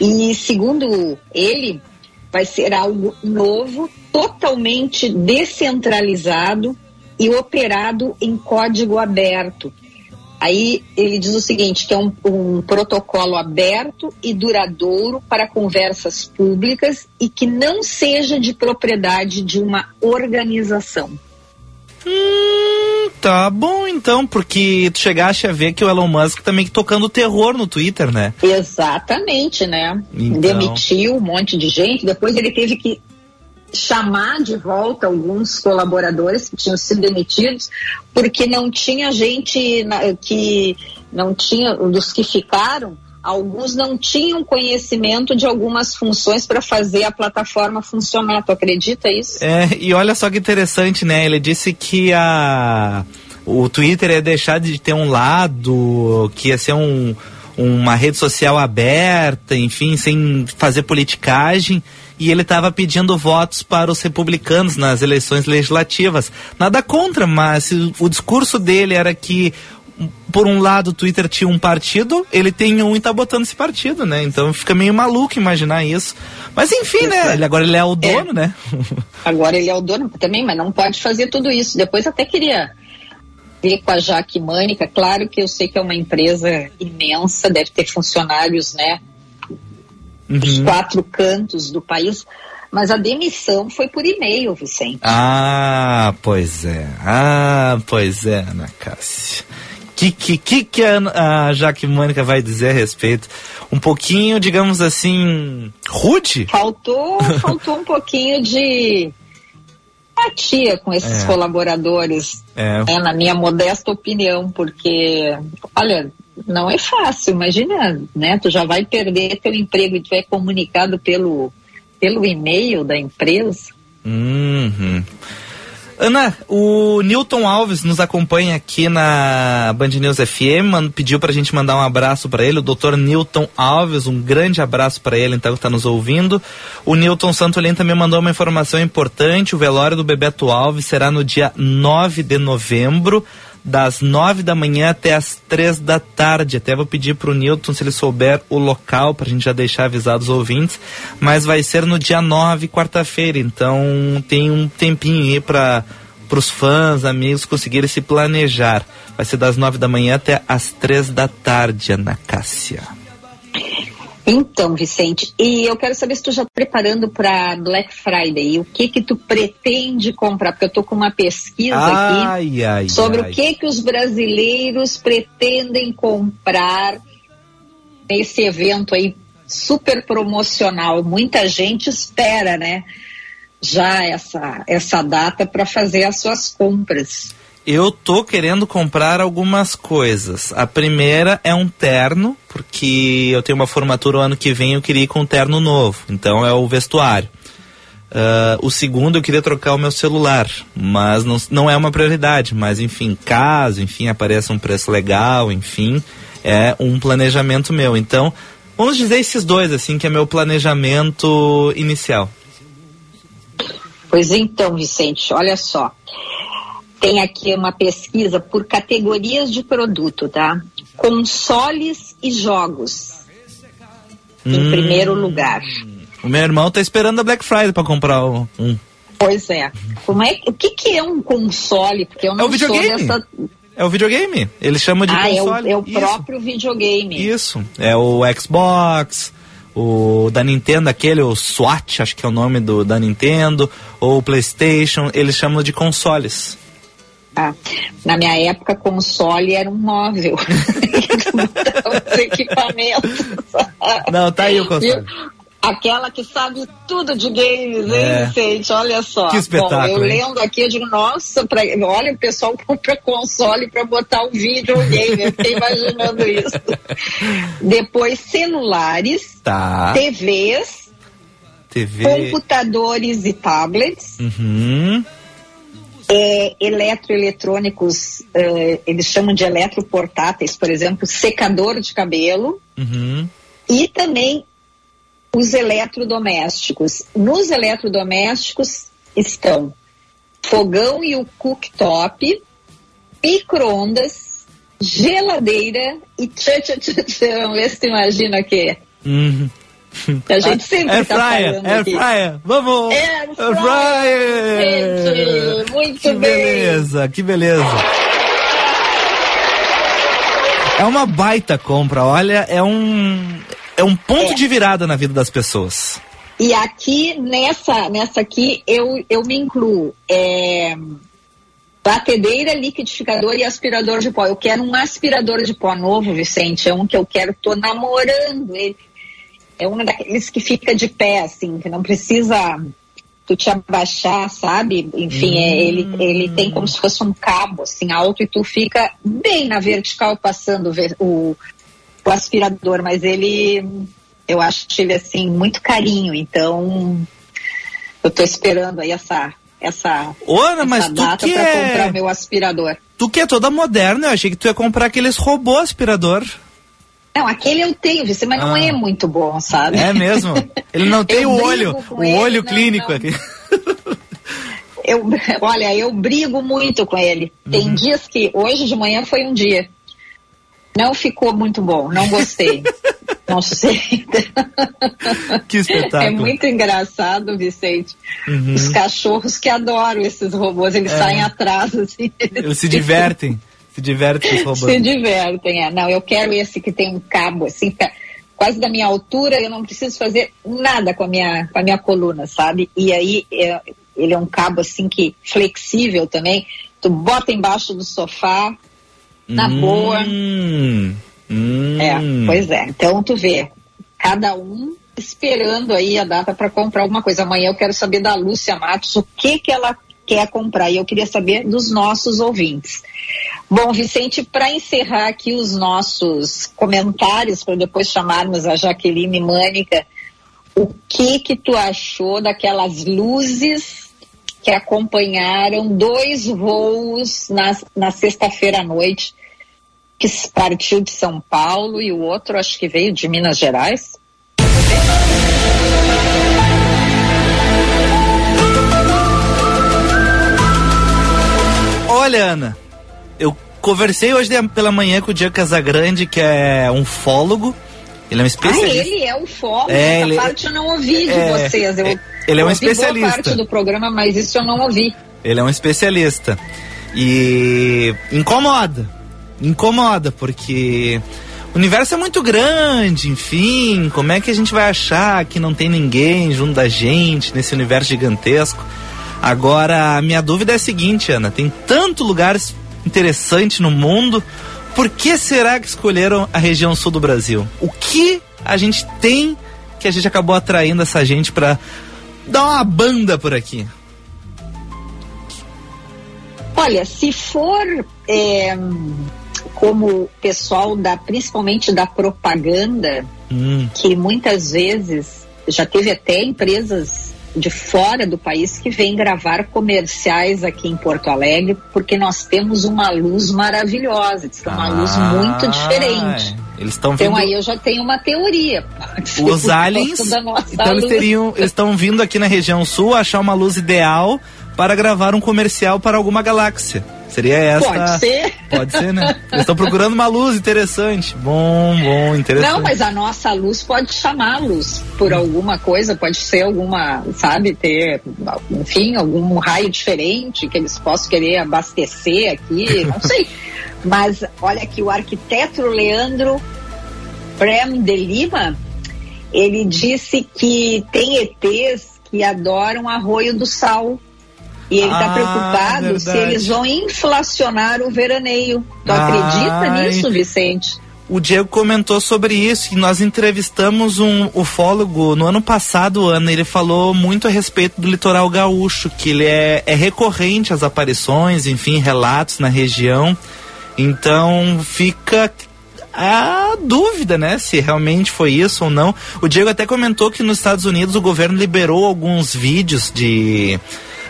E segundo ele, vai ser algo novo, totalmente descentralizado e operado em código aberto. Aí ele diz o seguinte, que é um, um, protocolo aberto e duradouro para conversas públicas e que não seja de propriedade de uma organização. Hum, tá bom então, porque tu chegaste a ver que o Elon Musk também tocando terror no Twitter, né? Exatamente, né? Então... Demitiu um monte de gente, depois ele teve que chamar de volta alguns colaboradores que tinham sido demitidos, porque não tinha gente que não tinha, dos que ficaram, alguns não tinham conhecimento de algumas funções para fazer a plataforma funcionar. Tu acredita isso? É, e olha só que interessante, né? Ele disse que a o Twitter ia deixar de ter um lado, que ia ser um, uma rede social aberta, enfim, sem fazer politicagem e ele estava pedindo votos para os republicanos nas eleições legislativas. Nada contra, mas o discurso dele era que por um lado o Twitter tinha um partido, ele tem um e tá botando esse partido, né? Então fica meio maluco imaginar isso. Mas enfim, né? Ele, agora ele é o é. dono, é. né? *laughs* agora ele é o dono também, mas não pode fazer tudo isso. Depois até queria ver com a Jaque Mânica. Claro que eu sei que é uma empresa imensa, deve ter funcionários, né? Uhum. dos quatro cantos do país. Mas a demissão foi por e-mail, Vicente. Ah, pois é. Ah, pois é, Ana Cássia. Que que, que, que a, a Jaque Mônica vai dizer a respeito? Um pouquinho, digamos assim, rude? Faltou, *laughs* faltou um pouquinho de empatia com esses é. colaboradores, é. Né, na minha modesta opinião, porque, olha, não é fácil, imagina, né? Tu já vai perder teu emprego e tu é comunicado pelo, pelo e-mail da empresa. Uhum. Ana, o Newton Alves nos acompanha aqui na Band News FM, pediu pra gente mandar um abraço para ele, o Dr. Newton Alves, um grande abraço para ele, então que tá nos ouvindo. O Newton Santolin também mandou uma informação importante, o velório do Bebeto Alves será no dia 9 de novembro, das nove da manhã até as três da tarde. Até vou pedir para o Newton se ele souber o local para a gente já deixar avisados os ouvintes. Mas vai ser no dia 9, quarta-feira. Então tem um tempinho aí para os fãs, amigos conseguirem se planejar. Vai ser das nove da manhã até as três da tarde, Ana Cássia. Então, Vicente, e eu quero saber se tu já está preparando para Black Friday. O que que tu pretende comprar? Porque eu estou com uma pesquisa ai, aqui ai, sobre ai. o que que os brasileiros pretendem comprar nesse evento aí super promocional. Muita gente espera, né? Já essa essa data para fazer as suas compras. Eu tô querendo comprar algumas coisas. A primeira é um terno, porque eu tenho uma formatura o ano que vem eu queria ir com um terno novo. Então é o vestuário. Uh, o segundo eu queria trocar o meu celular, mas não, não é uma prioridade. Mas enfim, caso, enfim, apareça um preço legal, enfim, é um planejamento meu. Então, vamos dizer esses dois, assim, que é meu planejamento inicial. Pois então, Vicente, olha só tem aqui uma pesquisa por categorias de produto, tá? Consoles e jogos. Em hum, primeiro lugar. O meu irmão tá esperando a Black Friday para comprar um. Pois é. Como é. O que, que é um console? Porque eu não é o videogame. Dessa... É o videogame. Ele chama de ah, console. É o, é o próprio videogame. Isso. É o Xbox, o da Nintendo, aquele, o SWAT, acho que é o nome do da Nintendo, ou o PlayStation, eles chamam de consoles. Ah, na minha época, console era um móvel. *laughs* os equipamentos. Não, tá aí o console. aquela que sabe tudo de games, hein, é. Vicente? Olha só. Que espetáculo. Bom, eu lendo aqui, eu digo, nossa, pra, olha, o pessoal compra console para botar o um videogame. Eu fiquei imaginando isso. Depois, celulares, tá. TVs, TV. computadores e tablets. Uhum é, eletroeletrônicos, é, eles chamam de eletroportáteis, por exemplo, secador de cabelo Uhum. e também os eletrodomésticos. Nos eletrodomésticos estão fogão e o cooktop, micro-ondas, geladeira e tchan, tchan, tchan, tchan. Ver se tu imagina o quê. Uhum. A gente sempre tá fryer, falando air aqui. vamos! Fryer! Gente, muito que bem. beleza, que beleza. É uma baita compra, olha, é um é um ponto É. de virada na vida das pessoas. E aqui, nessa, nessa aqui, eu, eu me incluo. É, batedeira, liquidificador e aspirador de pó. Eu quero um aspirador de pó novo, Vicente. É um que eu quero, tô namorando ele. É um daqueles que fica de pé, assim, que não precisa tu te abaixar, sabe? Enfim, é, ele, ele tem como se fosse um cabo, assim, alto, e tu fica bem na vertical passando o, o aspirador, mas ele, eu acho ele, assim, muito carinho, então eu tô esperando aí essa, essa, mas essa tu data que pra é- comprar o meu aspirador. Tu que é toda moderna, eu achei que tu ia comprar aqueles robô aspirador. Não, aquele eu tenho, Vicente, mas não Ah. é muito bom, sabe? É mesmo? Ele não *laughs* tem Eu o olho, o ele, olho não, clínico não. aqui. *laughs* Eu, olha, eu brigo muito com ele. Uhum. Tem dias que, hoje de manhã foi um dia. Não ficou muito bom, não gostei. *laughs* não sei. Que espetáculo. É muito engraçado, Vicente. Uhum. Os cachorros que adoram esses robôs, eles É. saem atrás, assim. Eles se divertem, se divertem. *laughs* Se divertem, é. Não, eu quero esse que tem um cabo, assim, quase da minha altura, eu não preciso fazer nada com a minha, com a minha coluna, sabe? E aí, é, ele é um cabo, assim, que flexível também. Tu bota embaixo do sofá, na boa. Hum, hum. É, pois é. Então, tu vê, cada um esperando aí a data para comprar alguma coisa. Amanhã eu quero saber da Lúcia Matos o que que ela quer comprar e eu queria saber dos nossos ouvintes. Bom, Vicente, para encerrar aqui os nossos comentários, para depois chamarmos a Jaqueline Mânica, o que que tu achou daquelas luzes que acompanharam dois voos na, na sexta-feira à noite, que partiu de São Paulo e o outro acho que veio de Minas Gerais? Olha, Ana, eu conversei hoje pela manhã com o Diego Casagrande, que é um fólogo. Ele é um Ah, especialista. ele é o fólogo, É, essa ele- parte eu não ouvi de é, vocês. Eu, é, ele é um especialista. parte do programa, mas isso eu não ouvi. Ele é um especialista. E incomoda. Incomoda, porque o universo é muito grande, enfim. Como é que a gente vai achar que não tem ninguém junto da gente nesse universo gigantesco? Agora, a minha dúvida é a seguinte, Ana: tem tanto lugares interessante no mundo, por que será que escolheram a região sul do Brasil? O que a gente tem que a gente acabou atraindo essa gente pra dar uma banda por aqui? Olha, se for é, como o pessoal da, principalmente da propaganda, Hum. que muitas vezes já teve até empresas de fora do país que vêm gravar comerciais aqui em Porto Alegre, porque nós temos uma luz maravilhosa, diz que é uma luz Ah, muito diferente. Eles estão Então vindo. aí eu já tenho uma teoria. Os aliens, então eles luz. teriam, eles estão vindo aqui na região sul achar uma luz ideal para gravar um comercial para alguma galáxia. Seria essa? Pode ser. Pode ser, né? Eles estão procurando uma luz interessante. Bom, bom, interessante. Não, mas a nossa luz pode chamá-los por alguma coisa, pode ser alguma, sabe, ter, enfim, algum raio diferente que eles possam querer abastecer aqui, não sei. *laughs* Mas olha que o arquiteto Leandro Prem de Lima, ele disse que tem ETs que adoram Arroio do Sal. E ele está Ah, preocupado se eles vão inflacionar o veraneio. Tu Ai. acredita nisso, Vicente? O Diego comentou sobre isso e nós entrevistamos um ufólogo no ano passado, Ana. Ele falou muito a respeito do litoral gaúcho, que ele é, é recorrente as aparições, enfim, relatos na região. Então fica a dúvida, né, se realmente foi isso ou não. O Diego até comentou que nos Estados Unidos o governo liberou alguns vídeos de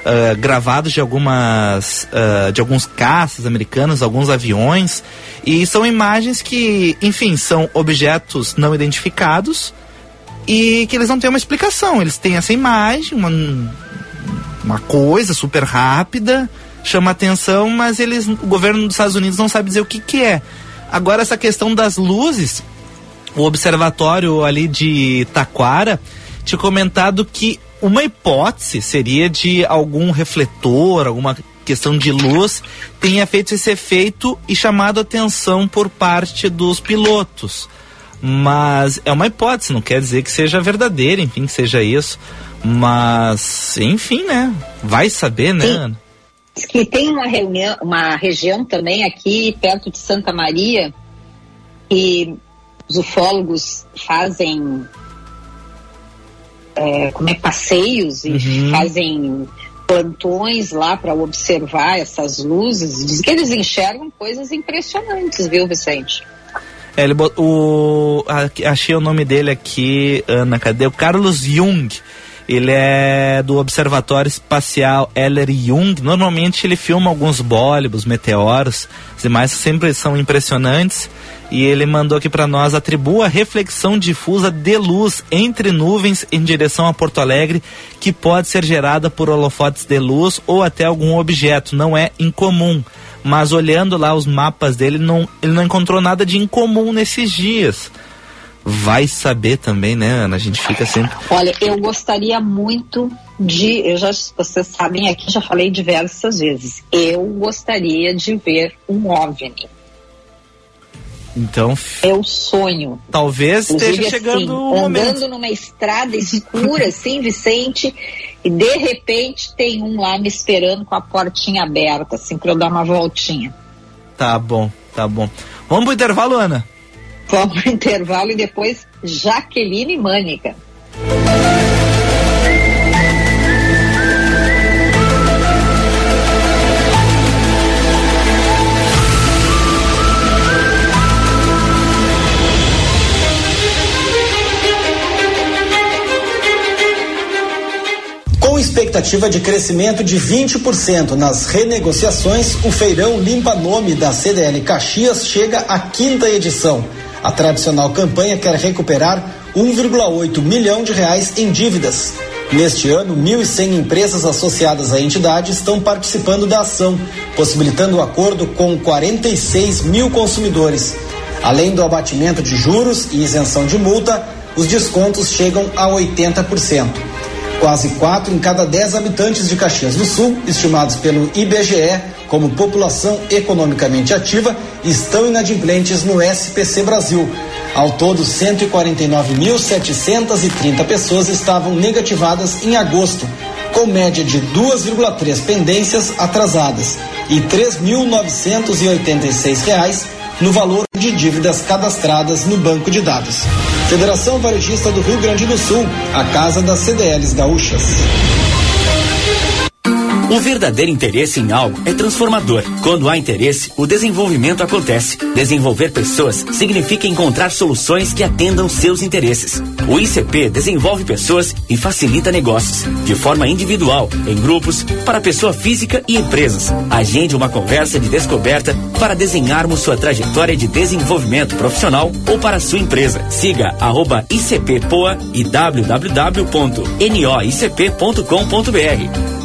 uh, gravados de algumas uh, de alguns caças americanos, alguns aviões e são imagens que, enfim, são objetos não identificados e que eles não têm uma explicação. Eles têm essa imagem, uma, uma coisa super rápida, chama atenção, mas eles, o governo dos Estados Unidos não sabe dizer o que, que é. Agora, essa questão das luzes, o observatório ali de Taquara tinha comentado que uma hipótese seria de algum refletor, alguma questão de luz, tenha feito esse efeito e chamado atenção por parte dos pilotos. Mas é uma hipótese, não quer dizer que seja verdadeira, enfim, que seja isso. Mas, enfim, né? Vai saber, né, Ana? Que tem uma, reunião, uma região também aqui perto de Santa Maria que os ufólogos fazem é, como é, passeios e uhum. fazem plantões lá para observar essas luzes. Diz que eles enxergam coisas impressionantes, viu, Vicente? É, ele, o, achei o nome dele aqui, Ana, cadê? O Carlos Jung. Ele é do Observatório Espacial Eller Jung. Normalmente ele filma alguns bólibos, meteoros. As imagens sempre são impressionantes. E ele mandou aqui para nós: atribua reflexão difusa de luz entre nuvens em direção a Porto Alegre, que pode ser gerada por holofotes de luz ou até algum objeto. Não é incomum. Mas olhando lá os mapas dele, não, ele não encontrou nada de incomum nesses dias vai saber também, né, Ana? A gente fica sempre. Olha, eu gostaria muito de. Eu já, vocês sabem aqui, já falei diversas vezes. Eu gostaria de ver um OVNI. Então. É o sonho. Talvez esteja chegando assim, o momento. Andando numa estrada escura, *laughs* assim, Vicente, e de repente tem um lá me esperando com a portinha aberta, assim, para eu dar uma voltinha. Tá bom, tá bom. Vamos pro intervalo, Ana? Vamos pro *laughs* intervalo e depois Jaqueline Mânica. Com expectativa de crescimento de 20% nas renegociações, o feirão Limpa Nome da CDL Caxias chega à quinta edição. A tradicional campanha quer recuperar 1,8 milhão de reais em dívidas. Neste ano, 1.100 empresas associadas à entidade estão participando da ação, possibilitando o acordo com 46 mil consumidores. Além do abatimento de juros e isenção de multa, os descontos chegam a 80%. Quase 4 em cada 10 habitantes de Caxias do Sul, estimados pelo IBGE, como população economicamente ativa estão inadimplentes no SPC Brasil. Ao todo, 149.730 pessoas estavam negativadas em agosto, com média de 2,3 pendências atrasadas e R$ 3.986 no valor de dívidas cadastradas no banco de dados. Federação Varejista do Rio Grande do Sul, a casa das CDLs gaúchas. O verdadeiro interesse em algo é transformador. Quando há interesse, o desenvolvimento acontece. Desenvolver pessoas significa encontrar soluções que atendam seus interesses. O ICP desenvolve pessoas e facilita negócios, de forma individual, em grupos, para pessoa física e empresas. Agende uma conversa de descoberta para desenharmos sua trajetória de desenvolvimento profissional ou para sua empresa. Siga ICPPoa e www.noicp.com.br.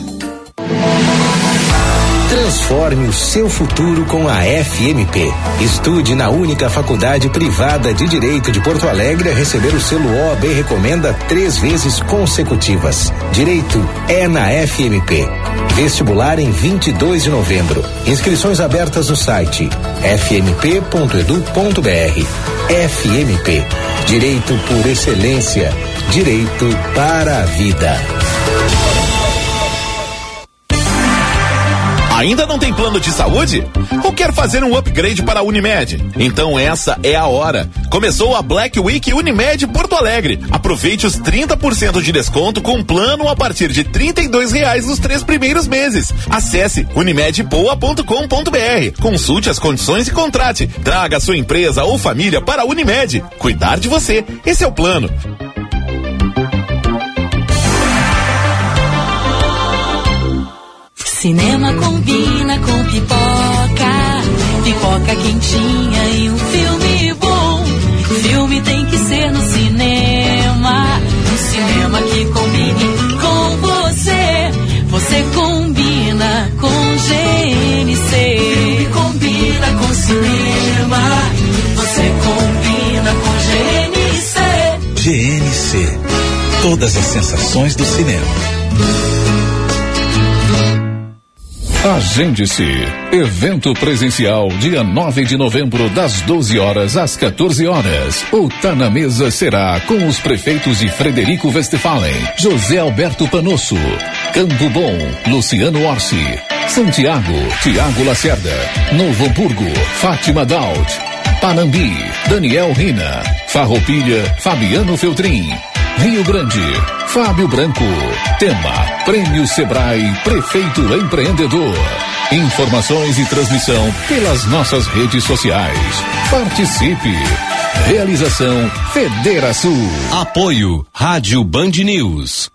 Transforme o seu futuro com a FMP. Estude na única faculdade privada de Direito de Porto Alegre a receber o selo OAB Recomenda três vezes consecutivas. Direito é na FMP. Vestibular em 22 de novembro. Inscrições abertas no site fmp.edu.br. FMP. Direito por excelência. Direito para a vida. Ainda não tem plano de saúde? Ou quer fazer um upgrade para a Unimed? Então essa é a hora. Começou a Black Week Unimed Porto Alegre. Aproveite os 30% de desconto com plano a partir de R$ reais nos três primeiros meses. Acesse unimedpoa.com.br. Consulte as condições e contrate. Traga sua empresa ou família para a Unimed. Cuidar de você. Esse é o plano. Cinema combina com pipoca. Pipoca quentinha e um filme bom. Filme tem que ser no cinema. Um cinema que combine com você. Você combina com GNC. Filme combina com cinema. Você combina com GNC. GNC. Todas as sensações do cinema. Agende-se. Evento presencial, dia 9 de novembro, das 12 horas às 14 horas. O Tá na Mesa será com os prefeitos de Frederico Westphalen, José Alberto Panosso, Campo Bom, Luciano Orsi, Santiago, Tiago Lacerda, Novo Hamburgo, Fátima Daut, Panambi, Daniel Rina, Farroupilha, Fabiano Feltrin, Rio Grande, Fábio Branco. Tema: Prêmio Sebrae Prefeito Empreendedor. Informações e transmissão pelas nossas redes sociais. Participe. Realização Federação. Apoio Rádio Band News.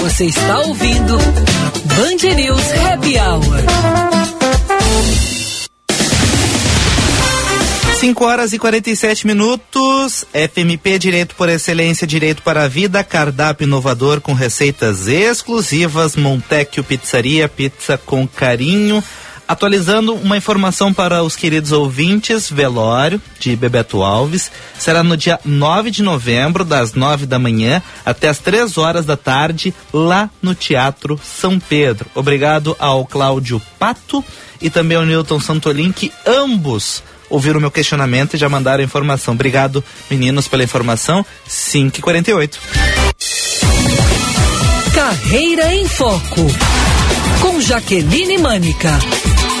Você está ouvindo Band News Happy Hour. 5 horas e 47 minutos. FMP Direito por Excelência, Direito para a Vida, cardápio inovador com receitas exclusivas, Montecchio Pizzaria, pizza com carinho. Atualizando uma informação para os queridos ouvintes, velório de Bebeto Alves será no dia 9 de novembro, das 9 da manhã até as 3 horas da tarde, lá no Teatro São Pedro. Obrigado ao Cláudio Pato e também ao Newton Santolin, que ambos ouviram o meu questionamento e já mandaram informação. Obrigado, meninos, pela informação. 5h48. Carreira em Foco. Com Jaqueline Mânica.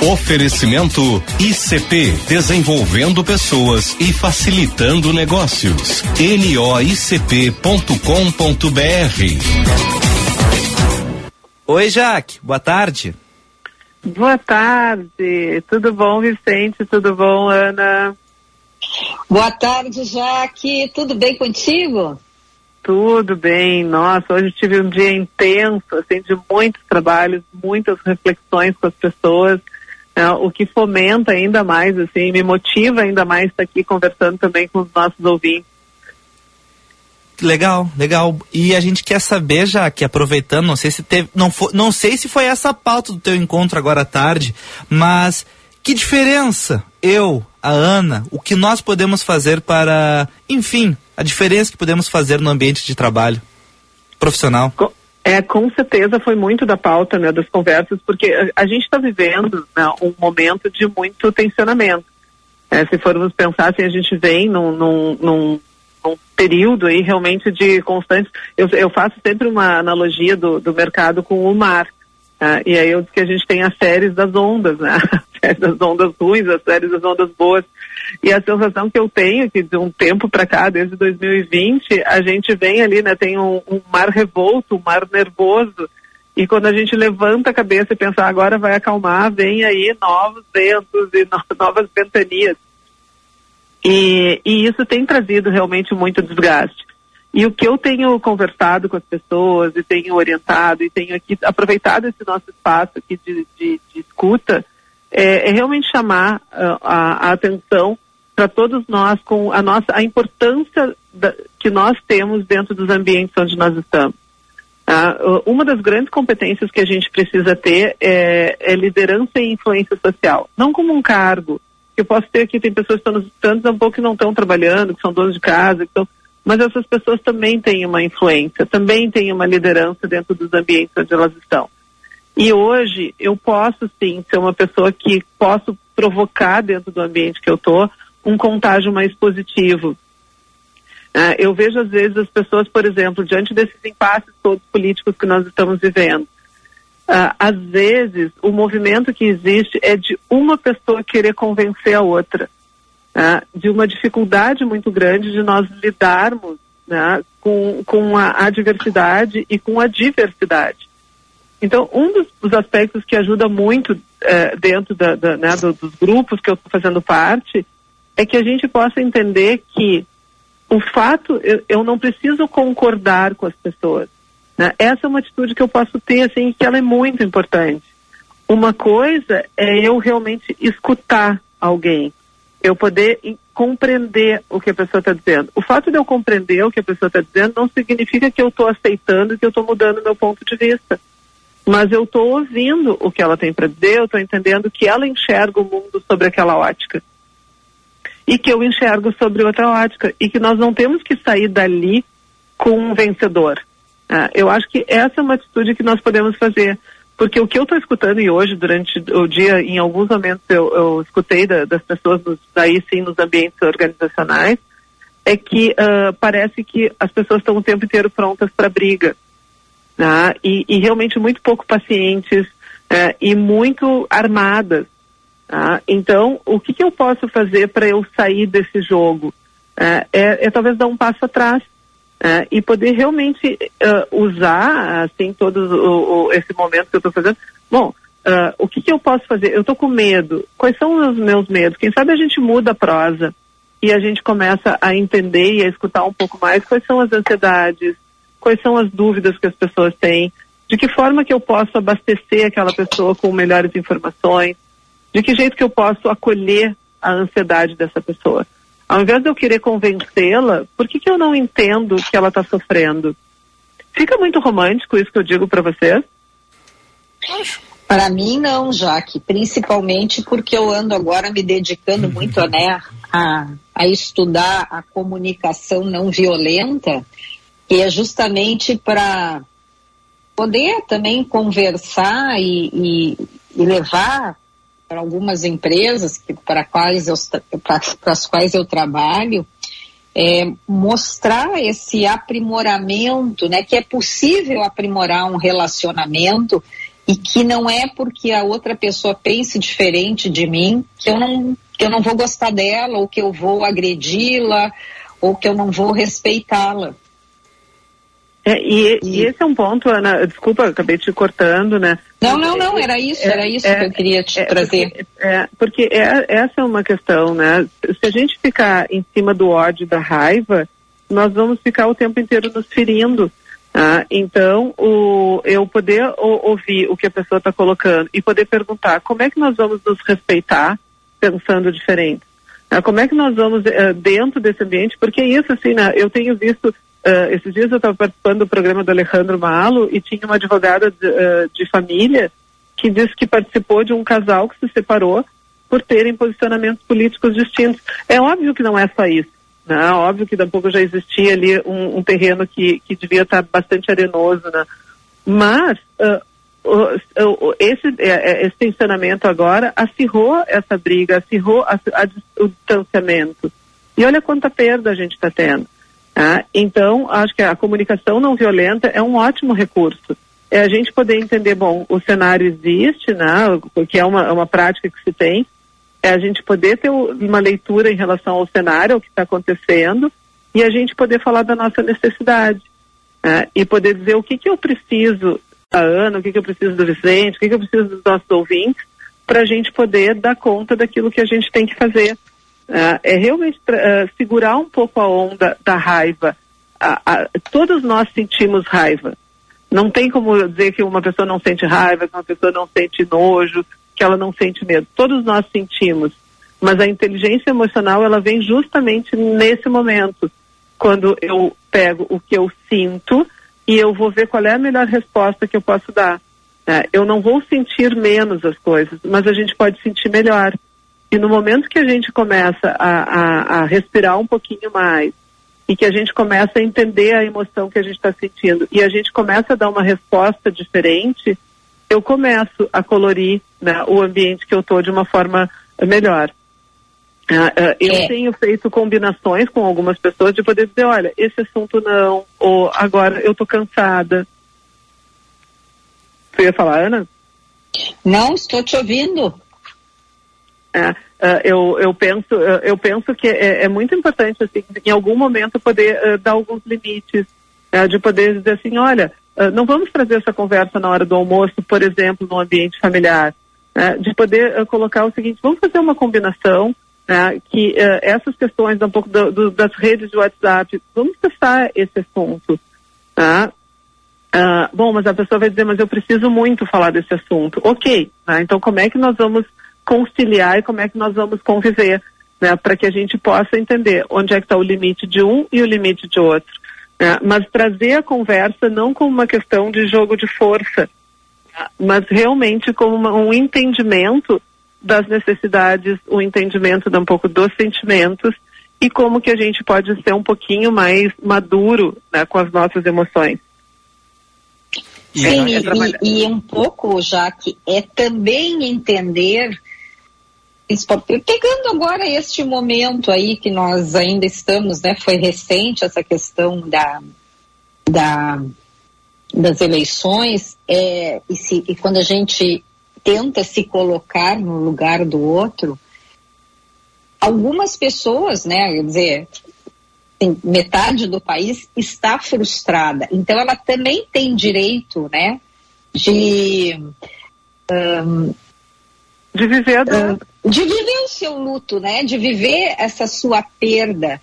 Oferecimento ICP Desenvolvendo Pessoas e Facilitando Negócios. NOICP.com.br. Oi, Jaque. Boa tarde. Boa tarde, tudo bom, Vicente? Tudo bom, Ana? Boa tarde, Jaque. Tudo bem contigo? Tudo bem. Nossa, hoje tive um dia intenso, assim, de muitos trabalhos, muitas reflexões com as pessoas, né, o que fomenta ainda mais, assim, me motiva ainda mais estar aqui conversando também com os nossos ouvintes. Legal, legal. E a gente quer saber já que aproveitando, não sei se teve, não, for, não sei se foi essa a pauta do teu encontro agora à tarde, mas que diferença eu, a Ana, o que nós podemos fazer para, enfim, a diferença que podemos fazer no ambiente de trabalho profissional? É, com certeza foi muito da pauta, né, das conversas, porque a, a gente está vivendo né, um momento de muito tensionamento. É, se formos pensar, assim, a gente vem num, num, num um período aí realmente de constantes. Eu, eu faço sempre uma analogia do, do mercado com o mar. Uh, e aí eu disse que a gente tem as séries das ondas, né? *laughs* As séries das ondas ruins, as séries das ondas boas. E a sensação que eu tenho é que de um tempo para cá, desde 2020, a gente vem ali, né? Tem um, um, mar revolto, um mar nervoso. E quando a gente levanta a cabeça e pensa, ah, agora vai acalmar, vem aí novos ventos e no, *laughs* novas ventanias. E, e isso tem trazido realmente muito desgaste. E o que eu tenho conversado com as pessoas e tenho orientado e tenho aqui aproveitado esse nosso espaço aqui de, de, de escuta é, é, realmente chamar uh, a, a, atenção para todos nós com a nossa a importância da, que nós temos dentro dos ambientes onde nós estamos. Uh, uma das grandes competências que a gente precisa ter é, é liderança e influência social, não como um cargo, eu posso ter aqui, tem pessoas que estão nos escutando, pouco que não estão trabalhando, que são donos de casa, que mas essas pessoas também têm uma influência, também têm uma liderança dentro dos ambientes onde elas estão. E hoje eu posso sim ser uma pessoa que posso provocar dentro do ambiente que eu estou um contágio mais positivo. Uh, eu vejo às vezes as pessoas, por exemplo, diante desses impasses todos políticos que nós estamos vivendo, Uh, às vezes, o movimento que existe é de uma pessoa querer convencer a outra, uh, de uma dificuldade muito grande de nós lidarmos né, com, com a, a, diversidade e com a diversidade. Então, um dos, dos aspectos que ajuda muito uh, dentro da, da, né, do, dos grupos que eu estou fazendo parte é que a gente possa entender que o fato, eu, eu não preciso concordar com as pessoas, Né? Essa é uma atitude que eu posso ter, assim, que ela é muito importante. Uma coisa é eu realmente escutar alguém, eu poder compreender o que a pessoa está dizendo. O fato de eu compreender o que a pessoa está dizendo não significa que eu estou aceitando que eu estou mudando meu ponto de vista. Mas eu estou ouvindo o que ela tem para dizer, eu estou entendendo que ela enxerga o mundo sobre aquela ótica. E que eu enxergo sobre outra ótica. E que nós não temos que sair dali com um vencedor. Ah, eu acho que essa é uma atitude que nós podemos fazer. Porque o que eu estou escutando e hoje, durante o dia, em alguns momentos eu, eu escutei da, das pessoas, nos, daí sim, nos ambientes organizacionais, é que uh, parece que as pessoas estão o tempo inteiro prontas para briga. Né? E, e, realmente muito pouco pacientes uh, e muito armadas. Tá? Então, o que, que, eu posso fazer para eu sair desse jogo? Uh, é, é talvez dar um passo atrás uh, e poder realmente uh, usar assim todo o, o, esse momento que eu estou fazendo. Bom, uh, o que, que, eu posso fazer? Eu estou com medo. Quais são os meus medos? Quem sabe a gente muda a prosa e a gente começa a entender e a escutar um pouco mais quais são as ansiedades, quais são as dúvidas que as pessoas têm, de que forma que eu posso abastecer aquela pessoa com melhores informações, de que jeito que eu posso acolher a ansiedade dessa pessoa. Ao invés de eu querer convencê-la, por que, que eu não entendo que ela está sofrendo? Fica muito romântico isso que eu digo para vocês? Para mim não, Jaque, principalmente porque eu ando agora me dedicando muito né, a, a estudar a comunicação não violenta, que é justamente para poder também conversar e, e, e levar para algumas empresas que, para, quais eu, para, para as quais eu trabalho, é, mostrar esse aprimoramento, né, que é possível aprimorar um relacionamento e que não é porque a outra pessoa pense diferente de mim que eu não, que eu não vou gostar dela ou que eu vou agredi-la ou que eu não vou respeitá-la. É, e, e, esse é um ponto, Ana, desculpa, acabei te cortando, né? Não, não, não, era isso, é, era isso é, que eu queria te é, trazer. Porque, é, porque é, essa é uma questão, né? Se a gente ficar em cima do ódio, da raiva, nós vamos ficar o tempo inteiro nos ferindo. Tá? Então, o, eu poder o, ouvir o que a pessoa está colocando e poder perguntar como é que nós vamos nos respeitar pensando diferente. Tá? Como é que nós vamos, uh, dentro desse ambiente, porque é isso, assim, né? Eu tenho visto Uh, esses dias eu estava participando do programa do Alejandro Malo e tinha uma advogada de, uh, de, família que disse que participou de um casal que se separou por terem posicionamentos políticos distintos. É óbvio que não é só isso. Né? É óbvio que daqui a pouco já existia ali um, um terreno que, que devia estar bastante arenoso. Né? Mas uh, esse, esse tensionamento agora acirrou essa briga, acirrou a, a, o distanciamento. E olha quanta perda a gente está tendo. Tá? Então, acho que a comunicação não violenta é um ótimo recurso. É a gente poder entender, bom, o cenário existe, né, que é uma, é uma prática que se tem, é a gente poder ter uma leitura em relação ao cenário, ao que está acontecendo, e a gente poder falar da nossa necessidade. Né, e poder dizer o que, que eu preciso da Ana, o que, que eu preciso do Vicente, o que, que eu preciso dos nossos ouvintes, para a gente poder dar conta daquilo que a gente tem que fazer. Uh, é realmente uh, segurar um pouco a onda da raiva. Uh, todos nós sentimos raiva. Não tem como dizer que uma pessoa não sente raiva, que uma pessoa não sente nojo, que ela não sente medo. Todos nós sentimos. Mas a inteligência emocional, ela vem justamente nesse momento, quando eu pego o que eu sinto e eu vou ver qual é a melhor resposta que eu posso dar. Eu não vou sentir menos as coisas, mas a gente pode sentir melhor. E no momento que a gente começa a, a, a respirar um pouquinho mais e que a gente começa a entender a emoção que a gente está sentindo e a gente começa a dar uma resposta diferente, eu começo a colorir né, o ambiente que eu estou de uma forma melhor. Uh, uh, eu é. tenho feito combinações com algumas pessoas de poder dizer, olha, esse assunto não, ou agora eu estou cansada. Você ia falar, Ana? Não, estou te ouvindo. É, uh, eu, eu, penso, uh, eu penso que é, é, muito importante, assim, em algum momento, poder uh, dar alguns limites, de poder dizer assim, olha, não vamos trazer essa conversa na hora do almoço, por exemplo, no ambiente familiar, de poder colocar o seguinte, vamos fazer uma combinação, que essas questões um pouco do, do, das redes de WhatsApp, vamos testar esse assunto? Uh, bom, mas a pessoa vai dizer, mas eu preciso muito falar desse assunto. Ok, né? então como é que nós vamos conciliar e como é que nós vamos conviver, né? Para que a gente possa entender onde é que está o limite de um e o limite de outro. Né? Mas trazer a conversa não como uma questão de jogo de força, né? mas realmente como uma, um entendimento das necessidades, o um entendimento de um pouco dos sentimentos e como que a gente pode ser um pouquinho mais maduro né, com as nossas emoções. Sim, e, e, um pouco, já que é também entender, pegando agora este momento aí que nós ainda estamos, né? Foi recente essa questão da, da das eleições, é, e, se, e quando a gente tenta se colocar no lugar do outro, algumas pessoas, né, quer dizer, metade do país está frustrada. Então ela também tem direito, né, de um, de viver uh, de viver o seu luto, né, de viver essa sua perda.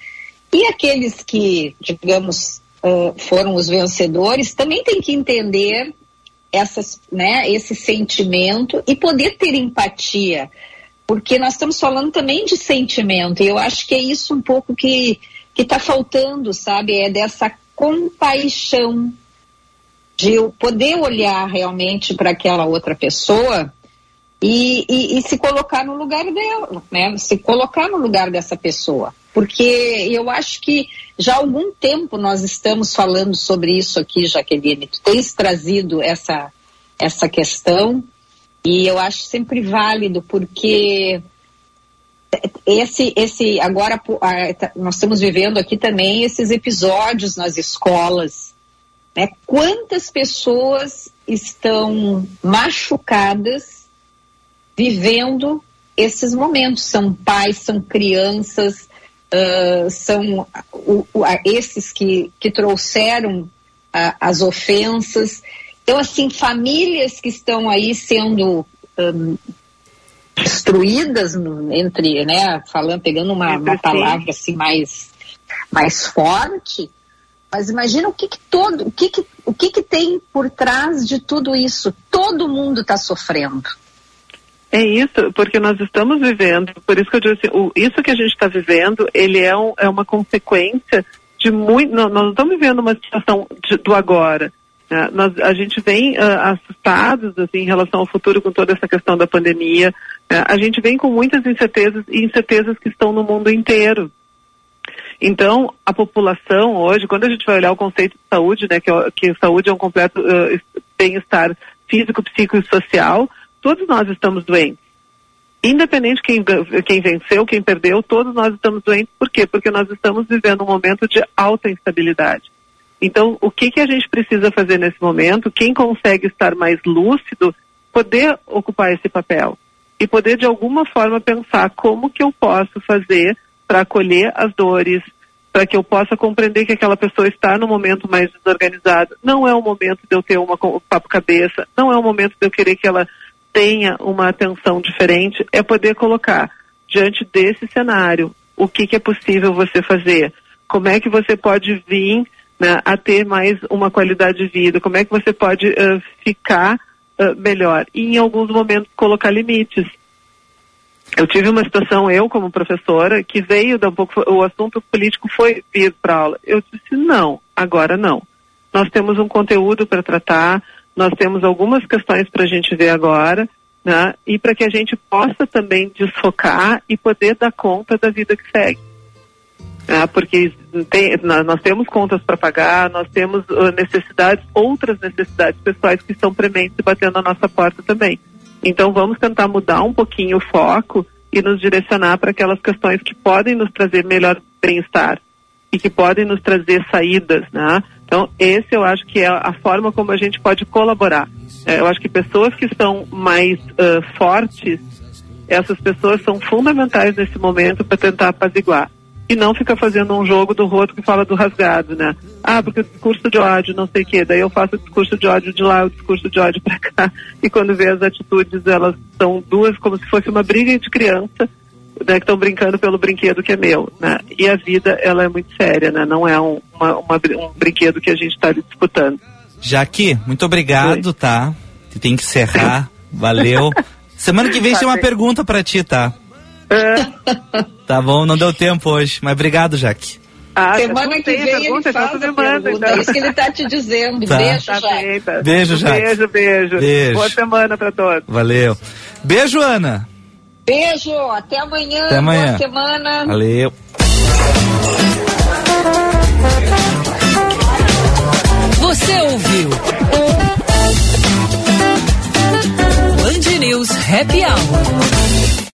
E aqueles que, digamos, uh, foram os vencedores também têm que entender essas, né, esse sentimento e poder ter empatia, porque nós estamos falando também de sentimento. E eu acho que é isso um pouco que que está faltando, sabe? É dessa compaixão de eu poder olhar realmente para aquela outra pessoa e, e, e, se colocar no lugar dela, né? Se colocar no lugar dessa pessoa. Porque eu acho que já há algum tempo nós estamos falando sobre isso aqui, Jaqueline. Tu tens trazido essa, essa questão e eu acho sempre válido, porque esse, esse agora tá, nós estamos vivendo aqui também esses episódios nas escolas. Né? Quantas pessoas estão machucadas vivendo esses momentos? São pais, são crianças, uh, são uh, uh, esses que, que trouxeram as ofensas. Então, assim, famílias que estão aí sendo um, destruídas entre, né, falando, pegando uma, uma palavra assim mais, mais forte, mas imagina o que, que todo, o que, que, o que, que tem por trás de tudo isso. Todo mundo está sofrendo. É isso, porque nós estamos vivendo, por isso que eu digo assim, o, isso que a gente está vivendo, ele é, um, é uma consequência de muito, nós não estamos vivendo uma situação de, do agora, né? Nós, a gente vem uh, assustados assim, em relação ao futuro com toda essa questão da pandemia. Né? A gente vem com muitas incertezas e incertezas que estão no mundo inteiro. Então, a população hoje, quando a gente vai olhar o conceito de saúde, né, que, é, que saúde é um completo uh, bem-estar físico, psíquico e social, todos nós estamos doentes. Independente quem, quem venceu, quem perdeu, todos nós estamos doentes. Por quê? Porque nós estamos vivendo um momento de alta instabilidade. Então, o que, que a gente precisa fazer nesse momento? Quem consegue estar mais lúcido, poder ocupar esse papel e poder de alguma forma pensar como que eu posso fazer para acolher as dores, para que eu possa compreender que aquela pessoa está no momento mais desorganizado. Não é o momento de eu ter uma papo cabeça, não é o momento de eu querer que ela tenha uma atenção diferente, é poder colocar diante desse cenário o que, que é possível você fazer, como é que você pode vir né, a ter mais uma qualidade de vida, como é que você pode uh, ficar uh, melhor. E em alguns momentos colocar limites. Eu tive uma situação, eu como professora, que veio da um pouco, o assunto político foi vir para aula. Eu disse, não, agora não. Nós temos um conteúdo para tratar, nós temos algumas questões para a gente ver agora, né? E para que a gente possa também desfocar e poder dar conta da vida que segue ah, porque tem, nós temos contas para pagar, nós temos uh, necessidades, outras necessidades pessoais que estão prementes batendo na nossa porta também. Então vamos tentar mudar um pouquinho o foco e nos direcionar para aquelas questões que podem nos trazer melhor bem-estar e que podem nos trazer saídas, né? Então esse eu acho que é a forma como a gente pode colaborar. É, eu acho que pessoas que estão mais uh, fortes, essas pessoas são fundamentais nesse momento para tentar apaziguar e não fica fazendo um jogo do roto que fala do rasgado, né? Ah, porque o discurso de ódio, não sei o quê. Daí eu faço o discurso de ódio de lá, o discurso de ódio para cá. *laughs* E quando vê as atitudes, elas são duas como se fosse uma briga de criança, né? Que estão brincando pelo brinquedo que é meu, né? E a vida, ela é muito séria, né? Não é um, uma, uma, um brinquedo que a gente está disputando. Jaque, muito obrigado, Oi. tá? Tem que encerrar. Valeu. *laughs* Semana que vem tem uma pergunta para ti, tá? É. *laughs* Tá bom, não deu tempo hoje, mas obrigado, Jaque. Ah, Semana que vem pergunta, ele faz então a pergunta, então. é isso que ele tá te dizendo. Tá. Beijo, tá Jaque. Tá. Beijo, Jaque. Beijo, beijo, beijo. Boa semana pra todos. Valeu. Beijo, Ana. Beijo, até amanhã. Até amanhã. Boa semana. Valeu. Você ouviu? Band News Happy Hour.